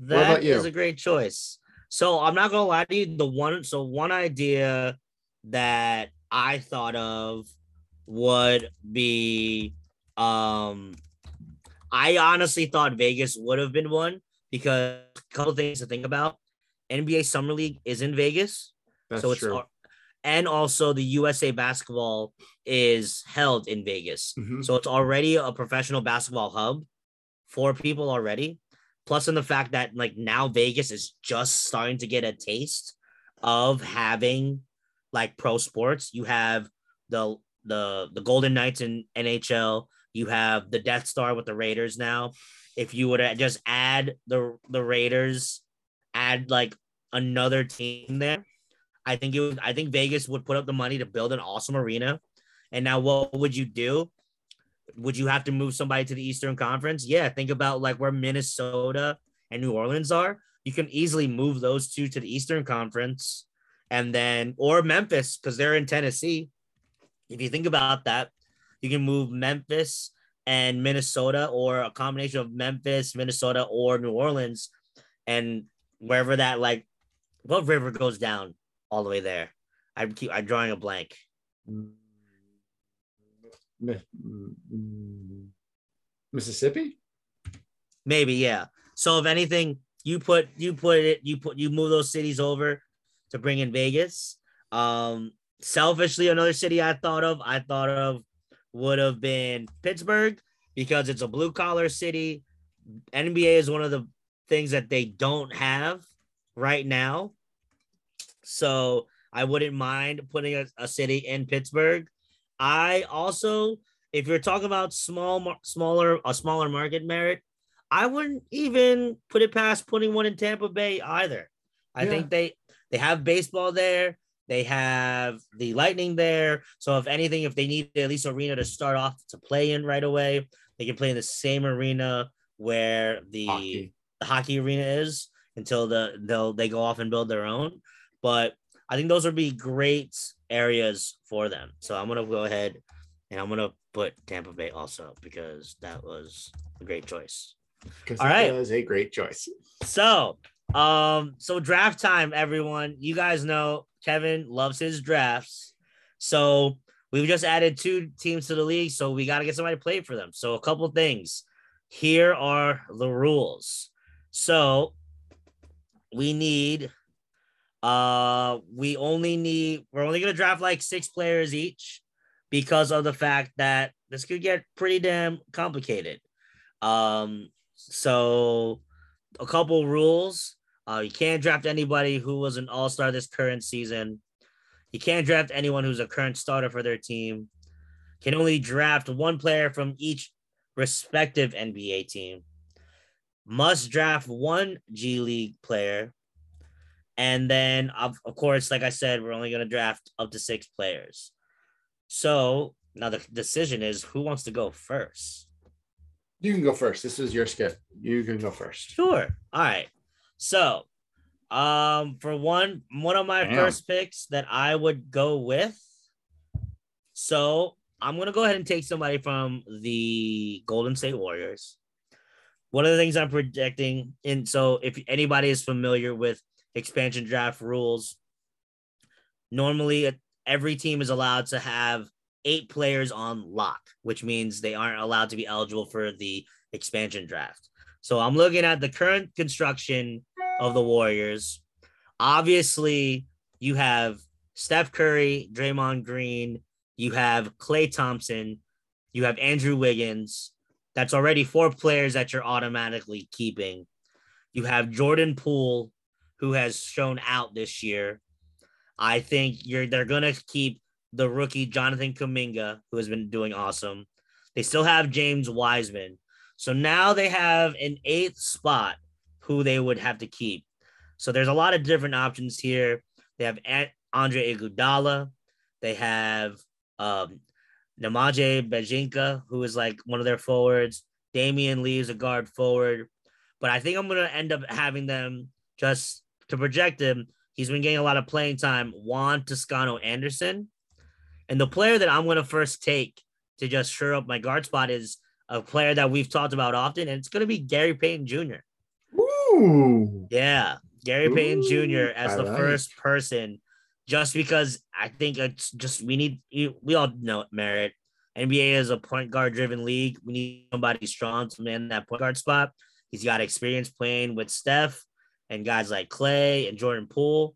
That is a great choice. So I'm not gonna lie to you. The one so one idea that I thought of would be um I honestly thought Vegas would have been one because a couple things to think about. NBA Summer League is in Vegas. That's so it's true. And also the USA basketball is held in Vegas. Mm-hmm. So it's already a professional basketball hub for people already. Plus in the fact that like now Vegas is just starting to get a taste of having like pro sports. You have the the the Golden Knights in NHL. You have the Death Star with the Raiders now. If you would just add the the Raiders, add like another team there, I think it would, I think Vegas would put up the money to build an awesome arena. And now what would you do? Would you have to move somebody to the Eastern Conference? Yeah, think about like where Minnesota and New Orleans are. You can easily move those two to the Eastern Conference and then or Memphis because they're in Tennessee. If you think about that, you can move Memphis and Minnesota or a combination of Memphis, Minnesota, or New Orleans, and wherever that like what river goes down all the way there. I keep I'm drawing a blank. Mississippi? Maybe, yeah. So if anything, you put you put it you put you move those cities over to bring in Vegas. Um, selfishly, another city I thought of, I thought of would have been Pittsburgh because it's a blue collar city. NBA is one of the things that they don't have right now. So I wouldn't mind putting a, a city in Pittsburgh. I also, if you're talking about small, smaller, a smaller market Merritt, I wouldn't even put it past putting one in Tampa Bay either. I yeah. think they they have baseball there. They have the Lightning there. So if anything, if they need at least arena to start off to play in right away, they can play in the same arena where the hockey, the hockey arena is until the they'll they go off and build their own. But I think those would be great areas for them. So I'm gonna go ahead and I'm gonna put Tampa Bay also because that was a great choice. All right, was a great choice. So, um, so draft time, everyone. You guys know Kevin loves his drafts, so we've just added two teams to the league, so we got to get somebody to play for them. So, a couple things. Here are the rules. So, we need uh, we only need we're only gonna draft like six players each because of the fact that this could get pretty damn complicated. Um, so a couple rules. Uh, you can't draft anybody who was an all-star this current season. You can't draft anyone who's a current starter for their team. Can only draft one player from each respective NBA team. Must draft one G League player and then, of, of course, like I said, we're only going to draft up to six players. So now the decision is who wants to go first? You can go first. This is your skip. You can go first. Sure. All right. So, um, for one, one of my Damn. first picks that I would go with. So I'm gonna go ahead and take somebody from the Golden State Warriors. One of the things I'm projecting, and so if anybody is familiar with expansion draft rules. Normally, uh, every team is allowed to have eight players on lock, which means they aren't allowed to be eligible for the expansion draft. So I'm looking at the current construction of the Warriors. Obviously, you have Steph Curry, Draymond Green, you have Klay Thompson, you have Andrew Wiggins. That's already four players that you're automatically keeping. You have Jordan Poole, who has shown out this year. I think you're they're gonna keep the rookie Jonathan Kuminga, who has been doing awesome. They still have James Wiseman. So now they have an eighth spot who they would have to keep. So there's a lot of different options here. They have Andre Iguodala. They have um, Nemanja Bjelica, who is like one of their forwards. Damion Lee is a guard forward. But I think I'm going to end up having them just to project him, he's been getting a lot of playing time. Juan Toscano Anderson. And the player that I'm going to first take to just shore up my guard spot is a player that we've talked about often, and it's going to be Gary Payton Jr. Ooh. Yeah. Gary Ooh, Payton Jr. as I the like. first person, just because I think it's just we need, we all know it, Merritt. NBA is a point guard driven league. We need somebody strong to man that point guard spot. He's got experience playing with Steph and guys like Klay and Jordan Poole,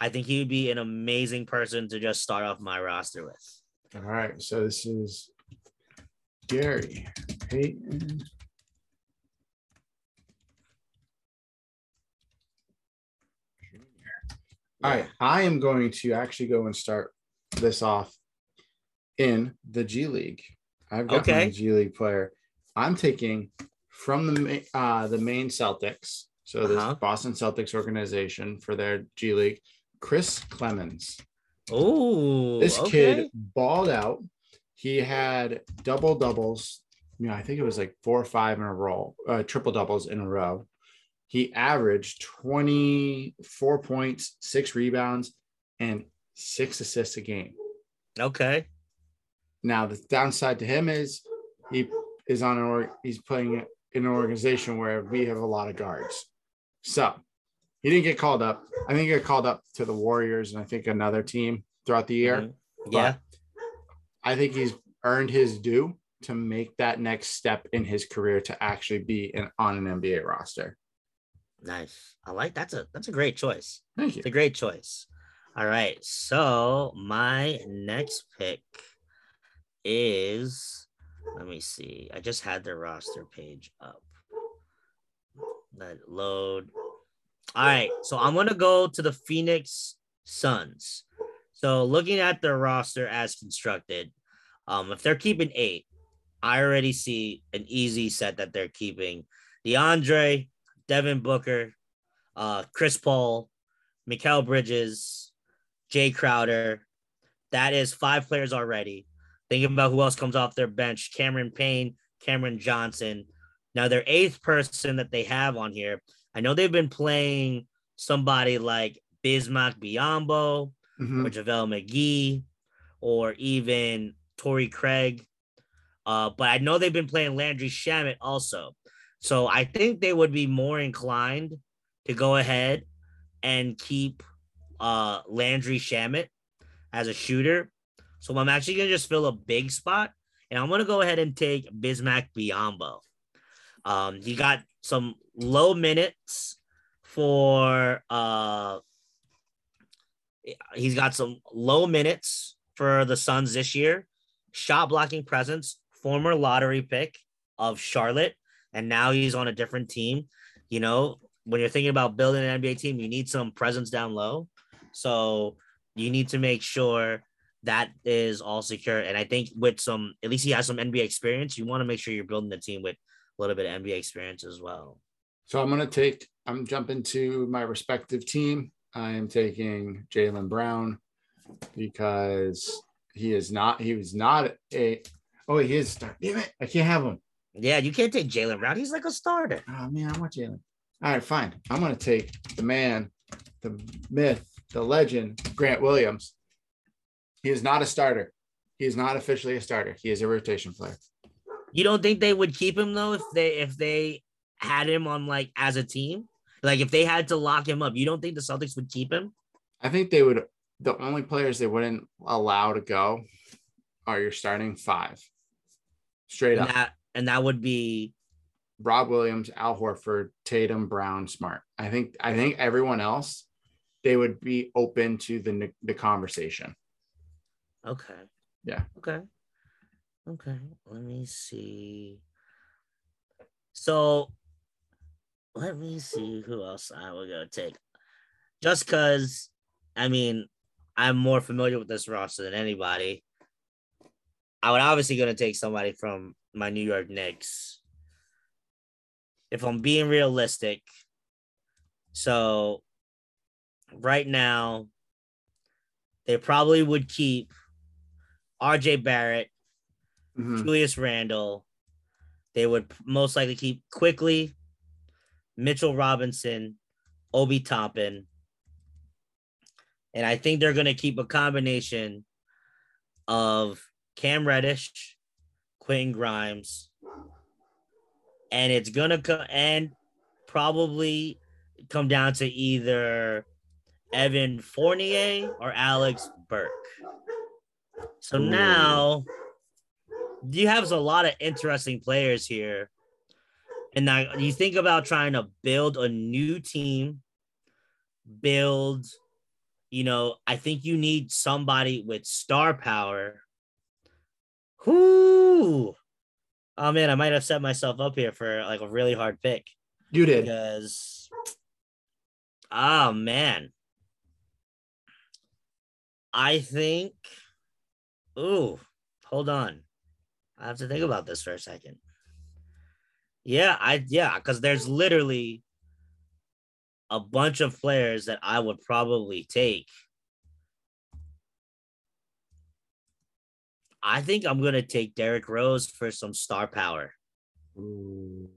I think he would be an amazing person to just start off my roster with. All right. So this is Gary Payton. All right, I am going to actually go and start this off in the G League. I've got okay. my G League player. I'm taking from the uh, the Maine Celtics. So this uh-huh. Boston Celtics organization for their G League, Chris Clemons. Oh, this okay. kid balled out. He had double doubles. You know, I think it was like four or five in a row, uh, triple doubles in a row. He averaged 24 points, six rebounds, and six assists a game. Okay. Now the downside to him is he is on an or he's playing in an organization where we have a lot of guards. So he didn't get called up. I think he got called up to the Warriors and I think another team throughout the year. Mm-hmm. Yeah. I think he's earned his due to make that next step in his career to actually be in, on an NBA roster. Nice. I like that's a that's a great choice. Thank you. It's a great choice. All right. So my next pick is let me see. I just had the roster page up. Let load. All right, so I'm gonna go to the Phoenix Suns. So looking at their roster as constructed, um, if they're keeping eight, I already see an easy set that they're keeping. DeAndre, Devin Booker, uh, Chris Paul, Mikal Bridges, Jae Crowder. That is five players already. Thinking about who else comes off their bench: Cameron Payne, Cameron Johnson, now, their eighth person that they have on here, I know they've been playing somebody like Bismack Biyombo mm-hmm. or JaVale McGee or even Torrey Craig. Uh, but I know they've been playing Landry Shamet also. So I think they would be more inclined to go ahead and keep uh, Landry Shamet as a shooter. So I'm actually going to just fill a big spot. And I'm going to go ahead and take Bismack Biyombo. Um, he got some low minutes for uh he's got some low minutes for the Suns this year. Shot blocking presence, former lottery pick of Charlotte, and now he's on a different team. You know, when you're thinking about building an NBA team, you need some presence down low. So you need to make sure that is all secure. And I think with some, at least he has some NBA experience. You want to make sure you're building the team with a little bit of NBA experience as well. So I'm going to take, I'm jumping to my respective team. I am taking Jalen Brown because he is not, he was not a, oh, he is start. Damn it. I can't have him. Yeah, you can't take Jalen Brown. He's like a starter. Oh, man, I want Jalen. All right, fine. I'm going to take the man, the myth, the legend, Grant Williams. He is not a starter. He is not officially a starter. He is a rotation player. You don't think they would keep him though if they if they had him on like as a team? Like if they had to lock him up, you don't think the Celtics would keep him? I think they would. The only players they wouldn't allow to go are your starting five, straight and up. That, and that would be Rob Williams, Al Horford, Tatum, Brown, Smart. I think. I think everyone else, they would be open to the the conversation. Okay. Yeah. Okay. Okay. Let me see. So let me see who else I would go take. Just because, I mean, I'm more familiar with this roster than anybody. I would obviously going to take somebody from my New York Knicks. If I'm being realistic, so right now, they probably would keep RJ Barrett, mm-hmm. Julius Randle. They would most likely keep quickly Mitchell Robinson, Obi Toppin. And I think they're going to keep a combination of Cam Reddish, Quentin Grimes, and it's going to come and probably come down to either Evan Fournier or Alec Burks. So now you have a lot of interesting players here. And now you think about trying to build a new team, build, you know, I think you need somebody with star power. Whoo! Oh man, I might have set myself up here for like a really hard pick. You did. Because oh man. I think Ooh, hold on. I have to think about this for a second. Yeah, I yeah, because there's literally a bunch of players that I would probably take. I think I'm gonna take Derrick Rose for some star power. Ooh,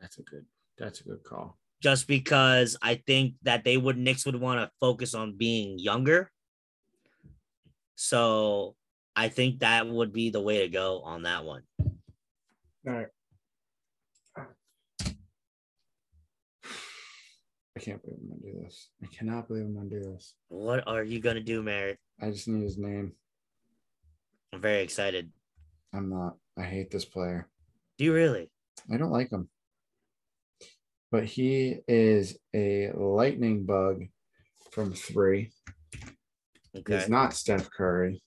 that's a good that's a good call. Just because I think that they would Knicks would want to focus on being younger so I think that would be the way to go on that one. All right. I can't believe I'm gonna do this. I cannot believe I'm gonna do this. What are you gonna do, Merritt? I just need his name. I'm very excited. I'm not. I hate this player. Do you really? I don't like him. But he is a lightning bug from three. Okay. He's not Steph Curry.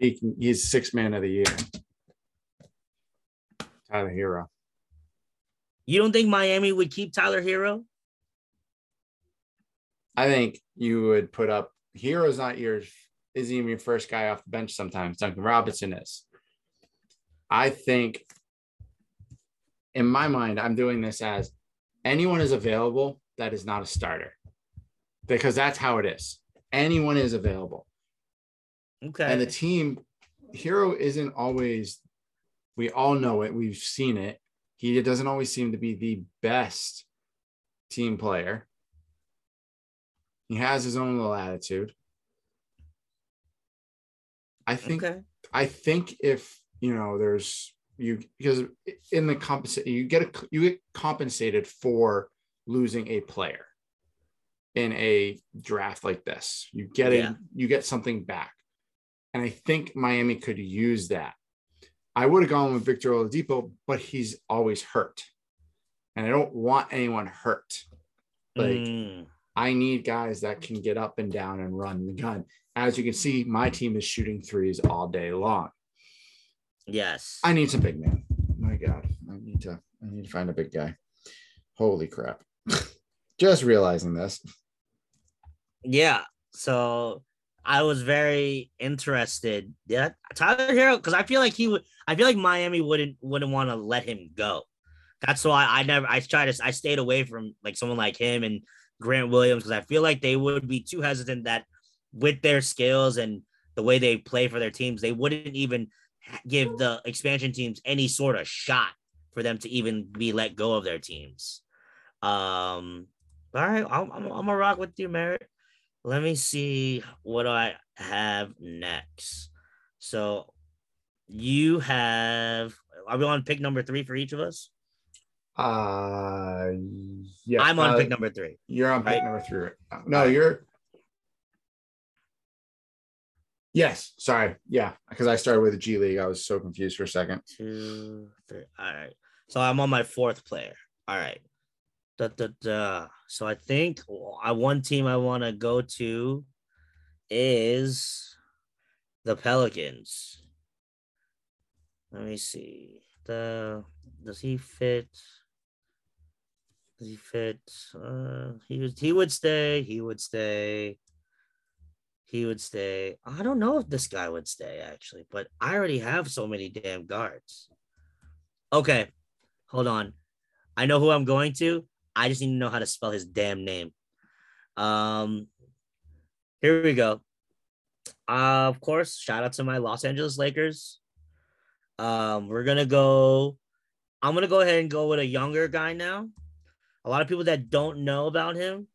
He can, he's six man of the year. Tyler Herro. You don't think Miami would keep Tyler Herro? I think you would put up Herro's not your isn't even your first guy off the bench sometimes. Duncan Robinson is. I think in my mind, I'm doing this as anyone is available that is not a starter. Because that's how it is anyone is available. Okay. And the team, Herro isn't always, we all know it, we've seen it. He doesn't always seem to be the best team player. He has his own little attitude. I think okay. I think if you know there's you because in the compensate you get a you get compensated for losing a player in a draft like this. You get yeah. it, you get something back. And I think Miami could use that. I would have gone with Victor Oladipo, but he's always hurt. And I don't want anyone hurt. Like mm. I need guys that can get up and down and run the gun. As you can see, my team is shooting threes all day long. Yes. I need some big man. My God. I need to I need to find a big guy. Holy crap. Just realizing this. Yeah. So I was very interested. Yeah, Tyler Herro, because I feel like he would. I feel like Miami wouldn't wouldn't want to let him go. That's why I never. I tried to. I stayed away from like someone like him and Grant Williams because I feel like they would be too hesitant that with their skills and the way they play for their teams, they wouldn't even give the expansion teams any sort of shot for them to even be let go of their teams. Um, all right, I'm, I'm, I'm gonna rock with you, Merritt. Let me see what I have next. So you have are we on pick number three for each of us? Uh yeah. I'm on uh, pick number three. You're on right? pick number three. No, you're Yes, sorry. Yeah, because I started with the G League. I was so confused for a second. Two, three. All right. So I'm on my fourth player. All right. Da, da, da. So I think I one team I want to go to is the Pelicans. Let me see. The does he fit? Does he fit? Uh, he was. He would stay. He would stay. He would stay. I don't know if this guy would stay actually, but I already have so many damn guards. Okay, hold on. I know who I'm going to. I just need to know how to spell his damn name. Um, here we go. Uh, of course, shout out to my Los Angeles Lakers. Um, we're gonna go. I'm gonna go ahead and go with a younger guy now. A lot of people that don't know about him.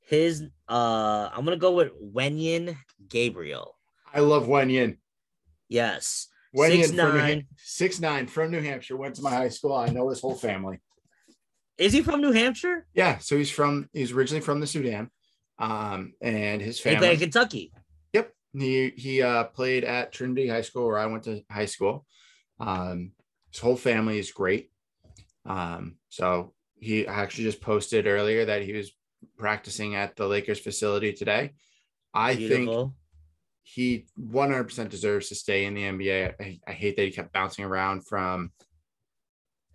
His uh, I'm gonna go with Wenyen Gabriel. I love Wenyen. Yes. Wenyen six nine. six nine from New Hampshire. Went to my high school. I know his whole family. Is he from New Hampshire? Yeah, so he's from he's originally from the Sudan, um, and his family. He played in Kentucky. Yep, he he uh, played at Trinity High School where I went to high school. Um, his whole family is great. Um, so he actually just posted earlier that he was practicing at the Lakers facility today. I Beautiful. think he 100% deserves to stay in the NBA. I, I, hate that he kept bouncing around from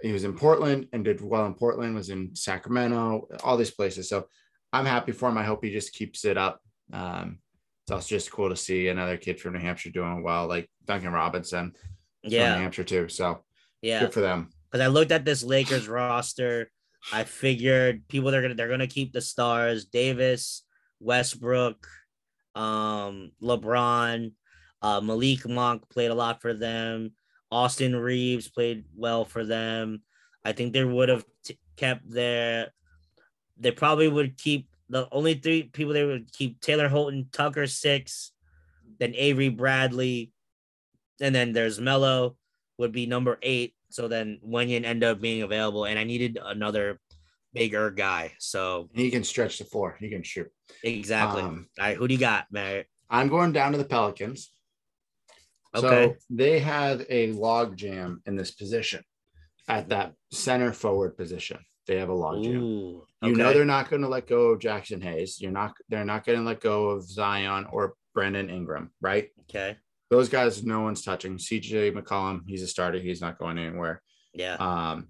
he was in Portland and did well in Portland, was in Sacramento, all these places. So I'm happy for him. I hope he just keeps it up. Um, it's also just cool to see another kid from New Hampshire doing well, like Duncan Robinson. Yeah, New Hampshire too. So yeah, good for them. Because I looked at this Lakers roster, I figured people they're gonna they're gonna keep the stars: Davis, Westbrook, um, LeBron, uh, Malik Monk played a lot for them. Austin Reaves played well for them. I think they would have t- kept their. They probably would keep the only three people they would keep Talen Horton-Tucker six, then Avery Bradley, and then there's Melo would be number eight. So then Wenyen ended up being available, and I needed another bigger guy. So he can stretch the floor. He can shoot. Exactly. Um, All right, who do you got, Matt? I'm going down to the Pelicans. Okay. So they have a log jam in this position at that center forward position. They have a log jam. Ooh, okay. You know they're not going to let go of Jaxson Hayes. You're not. They're not going to let go of Zion or Brandon Ingram, right? Okay. Those guys, no one's touching. CJ McCollum, he's a starter. He's not going anywhere. Yeah. Um,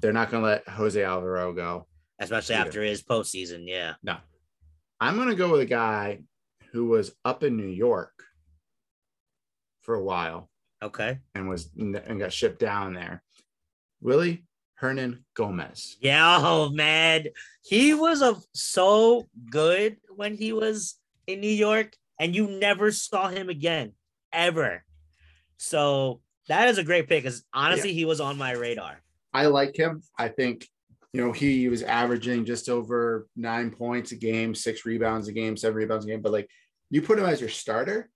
they're not going to let Jose Alvaro go, especially either. after his postseason. Yeah. No. I'm going to go with a guy who was up in New York for a while. Okay. And was and got shipped down there. Willie Hernan Gomez. Yeah, oh man, he was a so good when he was in New York, and you never saw him again, ever. So that is a great pick because honestly, yeah. he was on my radar. I like him. I think you know, he was averaging just over nine points a game, six rebounds a game, seven rebounds a game. But like you put him as your starter,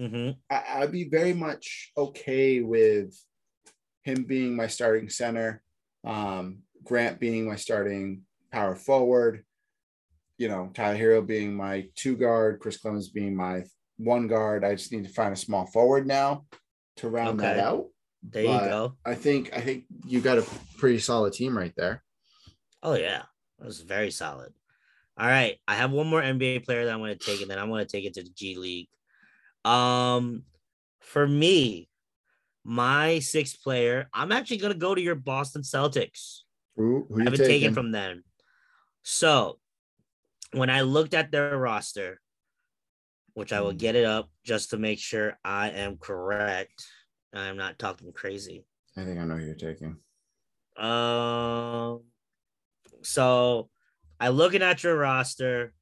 mm-hmm. I, would be very much okay with him being my starting center, um, Grant being my starting power forward, you know, Tyler Herro being my two guard, Chris Clemons being my one guard. I just need to find a small forward now to round okay. that out. There but you go. I think I think you got a pretty solid team right there. Oh yeah, that was very solid. All right, I have one more NBA player that I'm going to take, and then I'm going to take it to the G League. Um, for me, my sixth player, I'm actually going to go to your Boston Celtics. Who, who I haven't taking? taken from them. So, when I looked at their roster, which I will hmm. get it up just to make sure I am correct. I'm not talking crazy. I think I know who you're taking. Um, so I looking at your roster.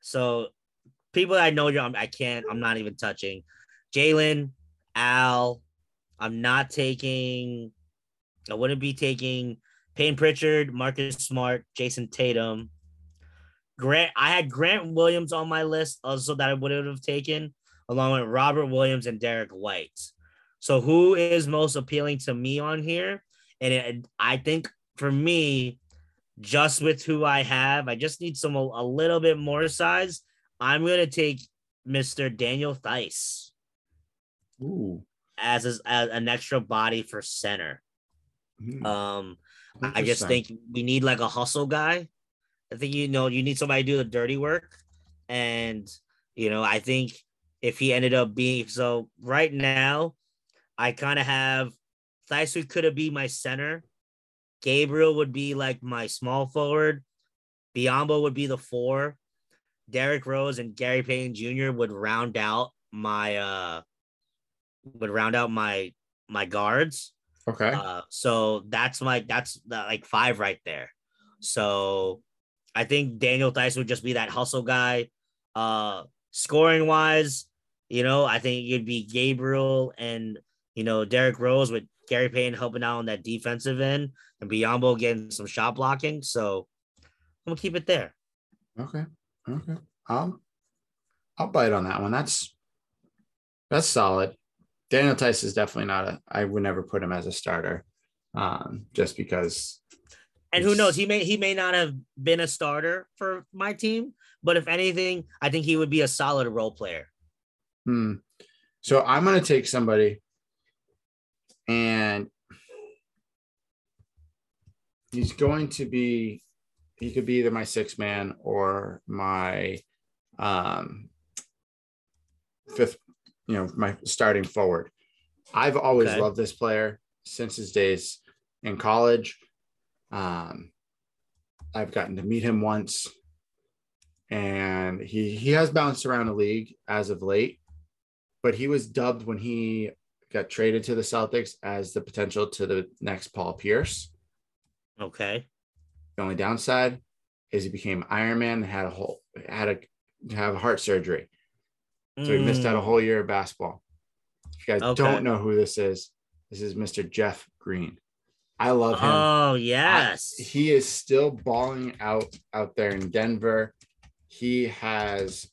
So people that I know you, I can't. I'm not even touching. Jalen, Al. I'm not taking. I wouldn't be taking Payton Pritchard, Marcus Smart, Jayson Tatum. Grant. I had Grant Williams on my list also that I would have taken, along with Robert Williams and Derrick White. So who is most appealing to me on here? And it, I think for me, just with who I have. I just need some a little bit more size. I'm gonna take Mr. Daniel Theis. Ooh. As, a, as an extra body for center. Mm. Um, I just think we need like a hustle guy. I think you know you need somebody to do the dirty work, and you know I think if he ended up being so right now, I kind of have Theis could have be my center Gabriel would be like my small forward. Biyombo would be the four. Derrick Rose and Gary Payton Jr. would round out my uh would round out my my guards. Okay. Uh, so that's my that's the, like five right there. So I think Daniel Theis would just be that hustle guy. Uh scoring wise, you know, I think it'd be Gabriel and you know Derrick Rose with Gary Payton helping out on that defensive end, and Biyombo getting some shot blocking. So I'm gonna keep it there. Okay. Okay. I'll I'll bite on that one. That's that's solid. Daniel Theis is definitely not a I would never put him as a starter. Um, just because and who knows, he may he may not have been a starter for my team, but if anything, I think he would be a solid role player. Hmm. So I'm gonna take somebody and he's going to be he could be either my sixth man or my um fifth you know my starting forward i've always okay. loved this player since his days in college um i've gotten to meet him once and he he has bounced around the league as of late but he was dubbed when he got traded to the Celtics as the potential to the next Paul Pierce. Okay. The only downside is he became Iron Man and had a whole had a have heart surgery. So he missed out a mm. whole year of basketball. If you guys okay. don't know who this is, this is Mr. Jeff Green. I love him. Oh yes, I, he is still balling out out there in Denver. He has,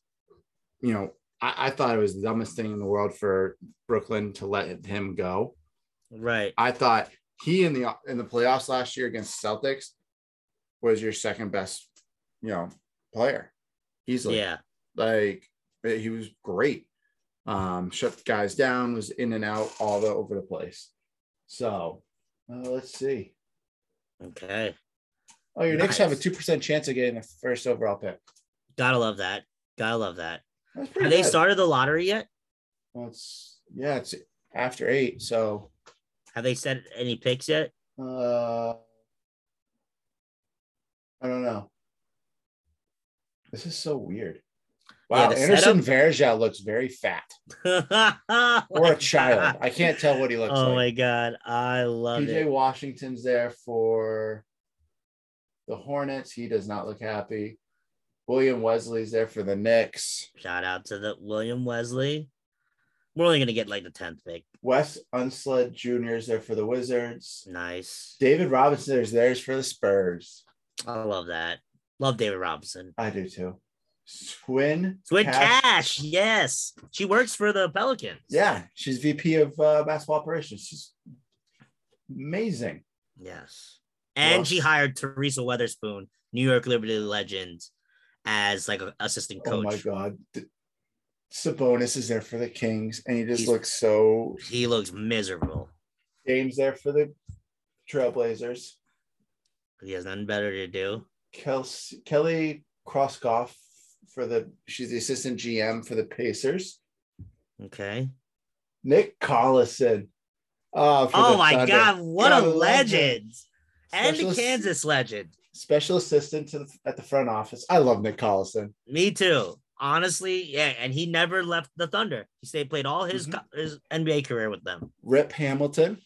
you know, I, I thought it was the dumbest thing in the world for Brooklyn to let him go. Right. I thought he in the in the playoffs last year against Celtics was your second best, you know, player. Easily. Yeah. Like he was great. Um, shut guys down, was in and out all the over the place. So uh, let's see. Okay. Oh, your nice. Knicks have a two percent chance of getting the first overall pick. Gotta love that. Gotta love that. Have good. they started the lottery yet? Well, it's yeah, it's after eight. So have they set any picks yet? Uh, I don't know. This is so weird. Wow, yeah, Anderson Varejao looks very fat. or a child. I can't tell what he looks oh like. Oh my god, I love PJ it. Washington's there for the Hornets. He does not look happy. William Wesley's there for the Knicks. Shout out to the William Wesley. We're only gonna get like the tenth pick. Wes Unseld Jr. is there for the Wizards. Nice. David Robinson is there for the Spurs. I love that. Love David Robinson. I do too. Swin. Swin Cash. Cash. Yes. She works for the Pelicans. Yeah. She's VP of uh, basketball operations. She's amazing. Yes. And well, she hired Teresa Weatherspoon, New York Liberty legend, as like an assistant coach. Oh my God. Sabonis is there for the Kings, and he just He's, looks so. He looks miserable. James there for the Trailblazers. He has nothing better to do. Kelsey, Kelly Krauskopf for the she's the assistant GM for the Pacers. Okay. Nick Collison. Oh, oh my Thunder. God, what a legend. And the Kansas legend. Special assistant to the, at the front office. I love Nick Collison. Me too. Honestly, yeah, and he never left the Thunder. He stayed played all his mm-hmm. his NBA career with them. Rip Hamilton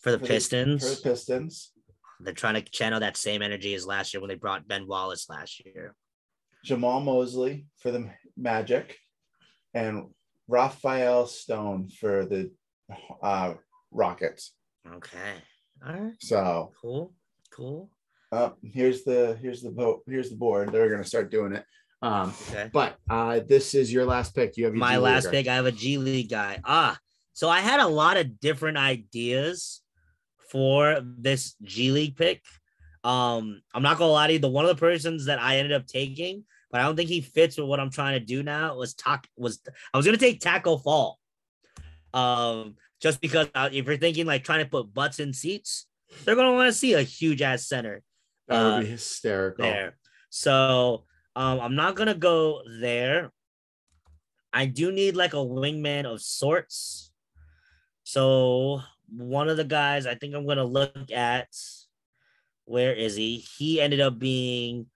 for the for Pistons. The, for the Pistons. They're trying to channel that same energy as last year when they brought Ben Wallace last year. Jamal Mosley for the Magic, and Rafael Stone for the uh, Rockets. Okay. All right. So cool. Cool. Uh, here's the here's the vote. Here's the board. They're gonna start doing it. Um, okay. But uh, this is your last pick. You have my G last pick. I have a G League guy. Ah, so I had a lot of different ideas for this G League pick. Um, I'm not gonna lie to you, the one of the persons that I ended up taking, but I don't think he fits with what I'm trying to do now was talk was I was gonna take Tacko Fall. Um, just because uh, if you're thinking like trying to put butts in seats, they're gonna want to see a huge ass center. That would uh, be hysterical. There. So um, I'm not gonna go there. I do need like a wingman of sorts. So one of the guys I think I'm gonna look at. Where is he? He ended up being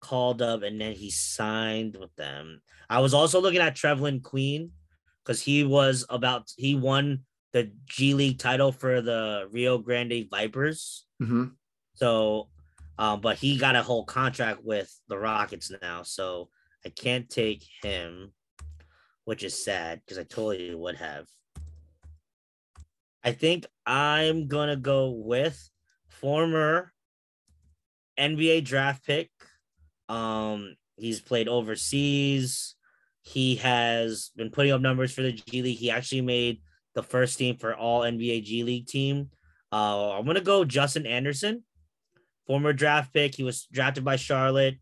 called up and then he signed with them. I was also looking at Trevelin Queen because he was about he won the G League title for the Rio Grande Vipers. Mm-hmm. So, um, but he got a whole contract with the Rockets now, so I can't take him, which is sad because I totally would have. I think I'm gonna go with former NBA draft pick. Um, he's played overseas. He has been putting up numbers for the G League. He actually made the first team for all NBA G League team. Uh, I'm gonna go Justin Anderson, former draft pick. He was drafted by Charlotte.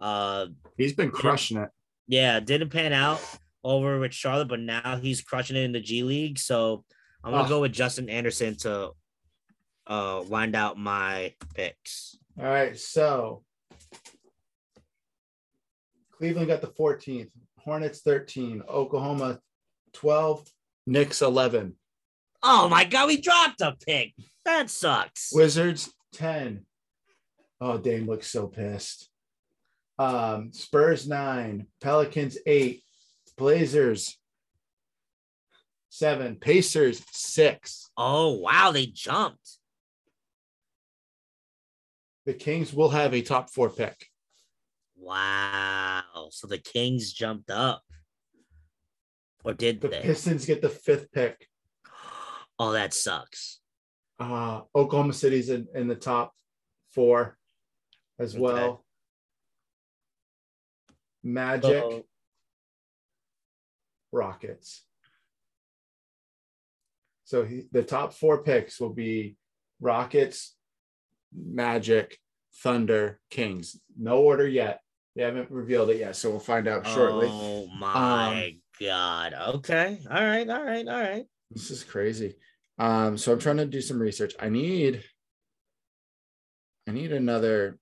Uh, he's been crushing it. Yeah, didn't pan out over with Charlotte, but now he's crushing it in the G League. So I'm gonna oh. go with Justin Anderson to uh wind out my picks. All right, so Cleveland got the 14th, Hornets 13, Oklahoma 12, Knicks 11. Oh my god, we dropped a pick. That sucks. Wizards 10. Oh, Dame looks so pissed. Um, Spurs 9, Pelicans 8, Blazers seven. Pacers six. Oh wow, they jumped. The Kings will have a top four pick. Wow. So the Kings jumped up. Or did the they? Pistons get the fifth pick? Oh, that sucks. Uh Oklahoma City's in, in the top four as okay. well. Magic, Uh-oh. Rockets. So he, the top four picks will be Rockets, Magic, Thunder, Kings. No order yet. They haven't revealed it yet, so we'll find out shortly. Oh my um, god. Okay. All right. All right. All right. This is crazy. Um, so I'm trying to do some research. I need I need another.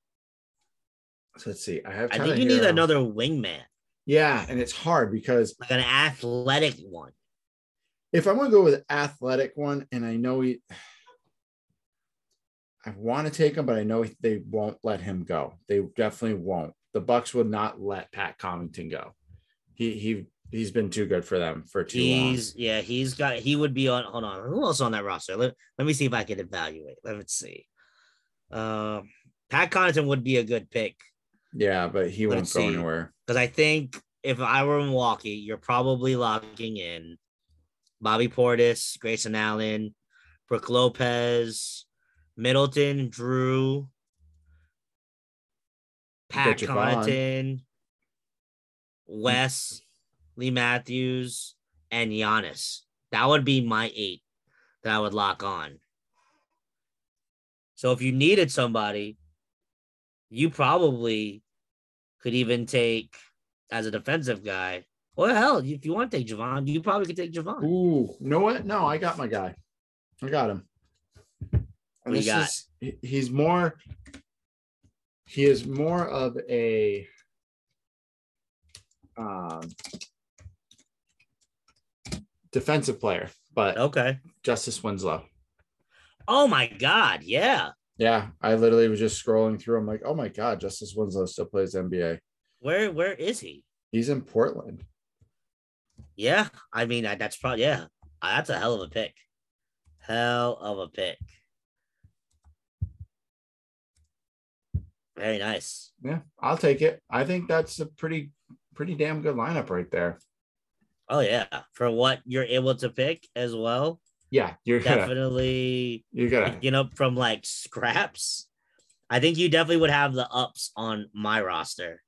So let's see. I have. I think you need another wingman. Yeah, and it's hard because like an athletic one if I'm going to go with athletic one, and I know he, I want to take him, but I know they won't let him go. They definitely won't. The Bucks would not let Pat Connaughton go. He he he's been too good for them for too he's, long. Yeah, he's got. He would be on. Hold on. Who else on that roster? Let, let me see if I can evaluate. Let me see. Um, Pat Connaughton would be a good pick. Yeah, but he Let's won't go see. anywhere because I think if I were Milwaukee, you're probably locking in Bobby Portis, Grayson Allen, Brook Lopez, Middleton, Jrue, Pat Connaughton, Wes, Lee Matthews, and Giannis. That would be my eight that I would lock on. So if you needed somebody, you probably could even take as a defensive guy. Well, hell, if you want to take Jevon, you probably could take Jevon. Ooh, you know what? No, I got my guy. I got him. And we got. Is, he's more. He is more of a. Um, defensive player, but okay. Justice Winslow. Oh my God! Yeah. Yeah, I literally was just scrolling through. I'm like, oh my God, Justice Winslow still plays NBA. Where Where is he? He's in Portland. Yeah, I mean that's probably yeah. That's a hell of a pick. Hell of a pick. Very nice. Yeah, I'll take it. I think that's a pretty pretty damn good lineup right there. Oh yeah, for what you're able to pick as well. Yeah, you're definitely you're gonna you know from like scraps. I think you definitely would have the ups on my roster.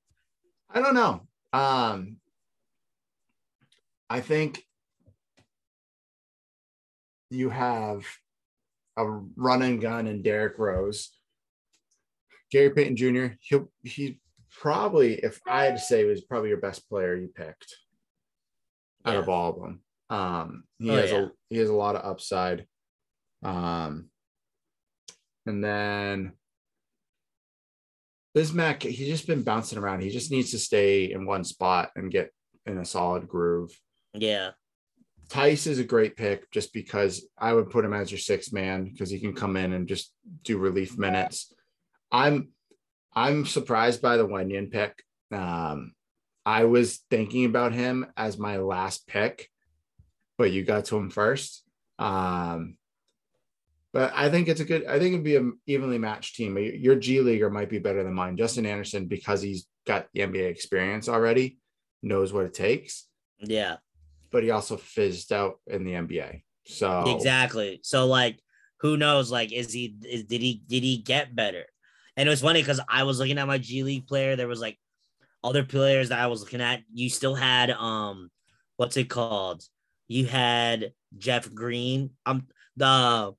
I don't know. Um, I think you have a run and gun and Derrick Rose. Gary Payton Jr. He'll he probably, if I had to say, was probably your best player you picked out yeah. of all of them. Um, he oh, has yeah. a he has a lot of upside. Um, and then Bismack, he's just been bouncing around. He just needs to stay in one spot and get in a solid groove. Yeah. Theis is a great pick just because I would put him as your sixth man because he can come in and just do relief minutes. I'm I'm surprised by the Wenyen pick. Um, I was thinking about him as my last pick, but you got to him first. Um, but I think it's a good. I think it'd be an evenly matched team. Your G leaguer might be better than mine. Justin Anderson, because he's got the NBA experience already, knows what it takes. Yeah but he also fizzed out in the NBA. So exactly. So like, who knows? Like, is he? Is, did he? Did he get better? And it was funny because I was looking at my G League player. There was like other players that I was looking at. You still had um, what's it called? You had Jeff Green. Um, the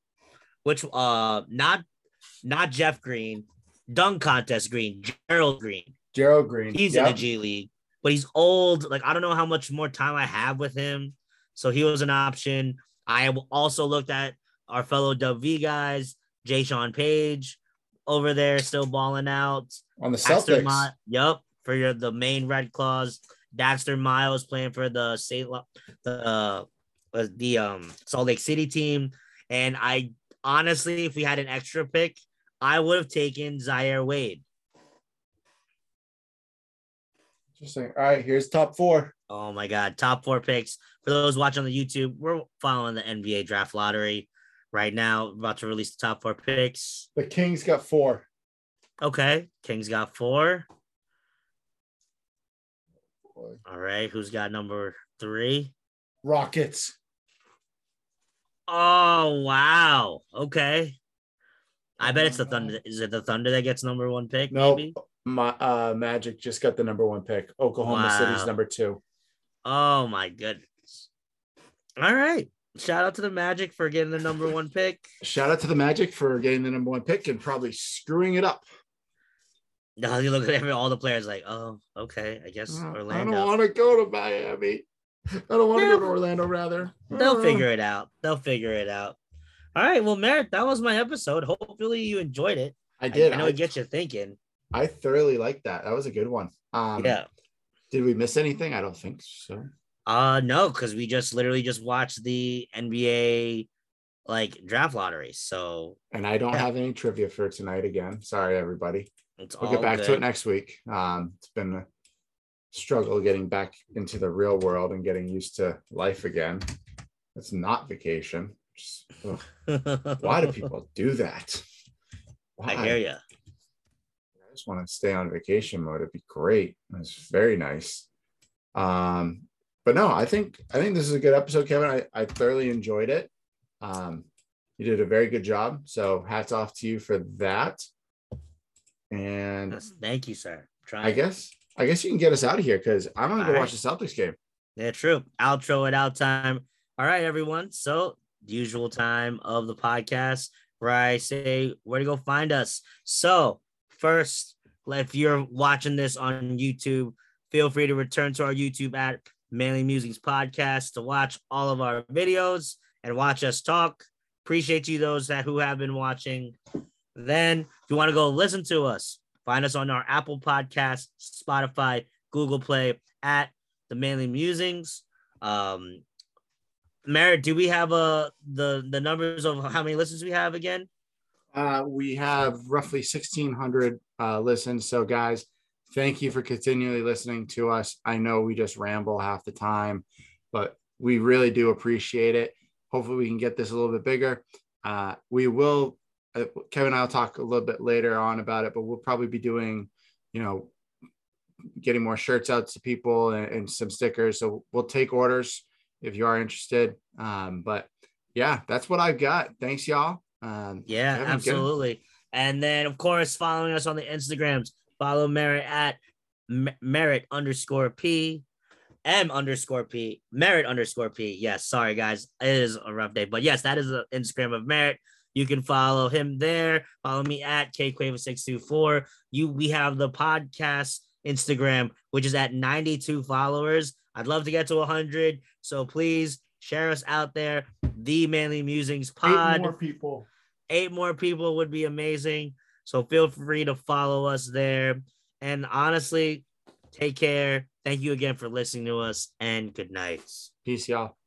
which uh, not not Jeff Green, dunk contest Green, Gerald Green. Gerald Green. He's yep. in the G League but he's old. Like I don't know how much more time I have with him. So he was an option. I also looked at our fellow W guys, Jaysean Paige over there, still balling out on the Celtics. Mi- yep, for your the Maine Red Claws. Daxter Miles playing for the the uh, the um Salt Lake City team, and I honestly, if we had an extra pick, I would have taken Zaire Wade. Interesting. All right, here's top four. Oh my God, top four picks for those watching on the YouTube. We're following the NBA draft lottery right now. About to release the top four picks. The Kings got four. Okay, Kings got four. All right, who's got number three? Rockets. Oh wow. Okay. I bet it's the Thunder. Is it the Thunder that gets number one pick? No, nope my uh, Magic just got the number one pick. Oklahoma wow. City's number two. Oh my goodness! All right, shout out to the Magic for getting the number one pick. Shout out to the Magic for getting the number one pick and probably screwing it up. Now you look at every, all the players like, oh, okay, I guess Orlando. I don't want to go to Miami. I don't want to go to Orlando. Rather, they'll uh. figure it out. They'll figure it out. All right, well, Merritt, that was my episode. Hopefully, you enjoyed it. I did. I, I know I, it gets you thinking. I thoroughly liked that. That was a good one. Um, yeah. Did we miss anything? I don't think so. Uh no, because we just literally just watched the NBA like draft lottery. So and I don't yeah. have any trivia for tonight again. Sorry, everybody. It's we'll get back good. to it next week. Um, it's been a struggle getting back into the real world and getting used to life again. It's not vacation. Just, why do people do that? Why? I hear you just want to stay on vacation mode. It'd be great. It's very nice. Um, but no, I think I think this is a good episode, Kevin. I, I thoroughly enjoyed it. Um, you did a very good job. So hats off to you for that. And yes, thank you, sir. Try I guess I guess you can get us out of here because I'm gonna All go right. watch the Celtics game. Yeah, true. Outro it out time. All right, everyone. So usual time of the podcast where I say where to go find us. So first, if you're watching this on YouTube, feel free to return to our YouTube at Manly Musings Podcast to watch all of our videos and watch us talk. Appreciate you those that who have been watching. Then, if you want to go listen to us, find us on our Apple Podcast, Spotify, Google Play at the Manly Musings. Um, Merritt, do we have uh the the numbers of how many listens we have again? Uh, we have roughly 1,600 uh, listens. So, guys, thank you for continually listening to us. I know we just ramble half the time, but we really do appreciate it. Hopefully, we can get this a little bit bigger. Uh, we will, uh, Kevin and I will talk a little bit later on about it, but we'll probably be doing, you know, getting more shirts out to people and, and some stickers. So we'll take orders if you are interested. Um, but yeah, that's what I've got. Thanks, y'all. Um, yeah, absolutely. And then, of course, following us on the Instagrams, follow Merritt at Merritt underscore P, M underscore P, Merritt underscore P. Yes, sorry, guys. It is a rough day. But yes, that is the Instagram of Merritt. You can follow him there. Follow me at KQuaver624. You we have the podcast Instagram, which is at 92 followers. I'd love to get to 100. So please share us out there. The Manly Musings Pod. Eight more people. Eight more people would be amazing. So feel free to follow us there. And honestly, take care. Thank you again for listening to us and good night. Peace, y'all.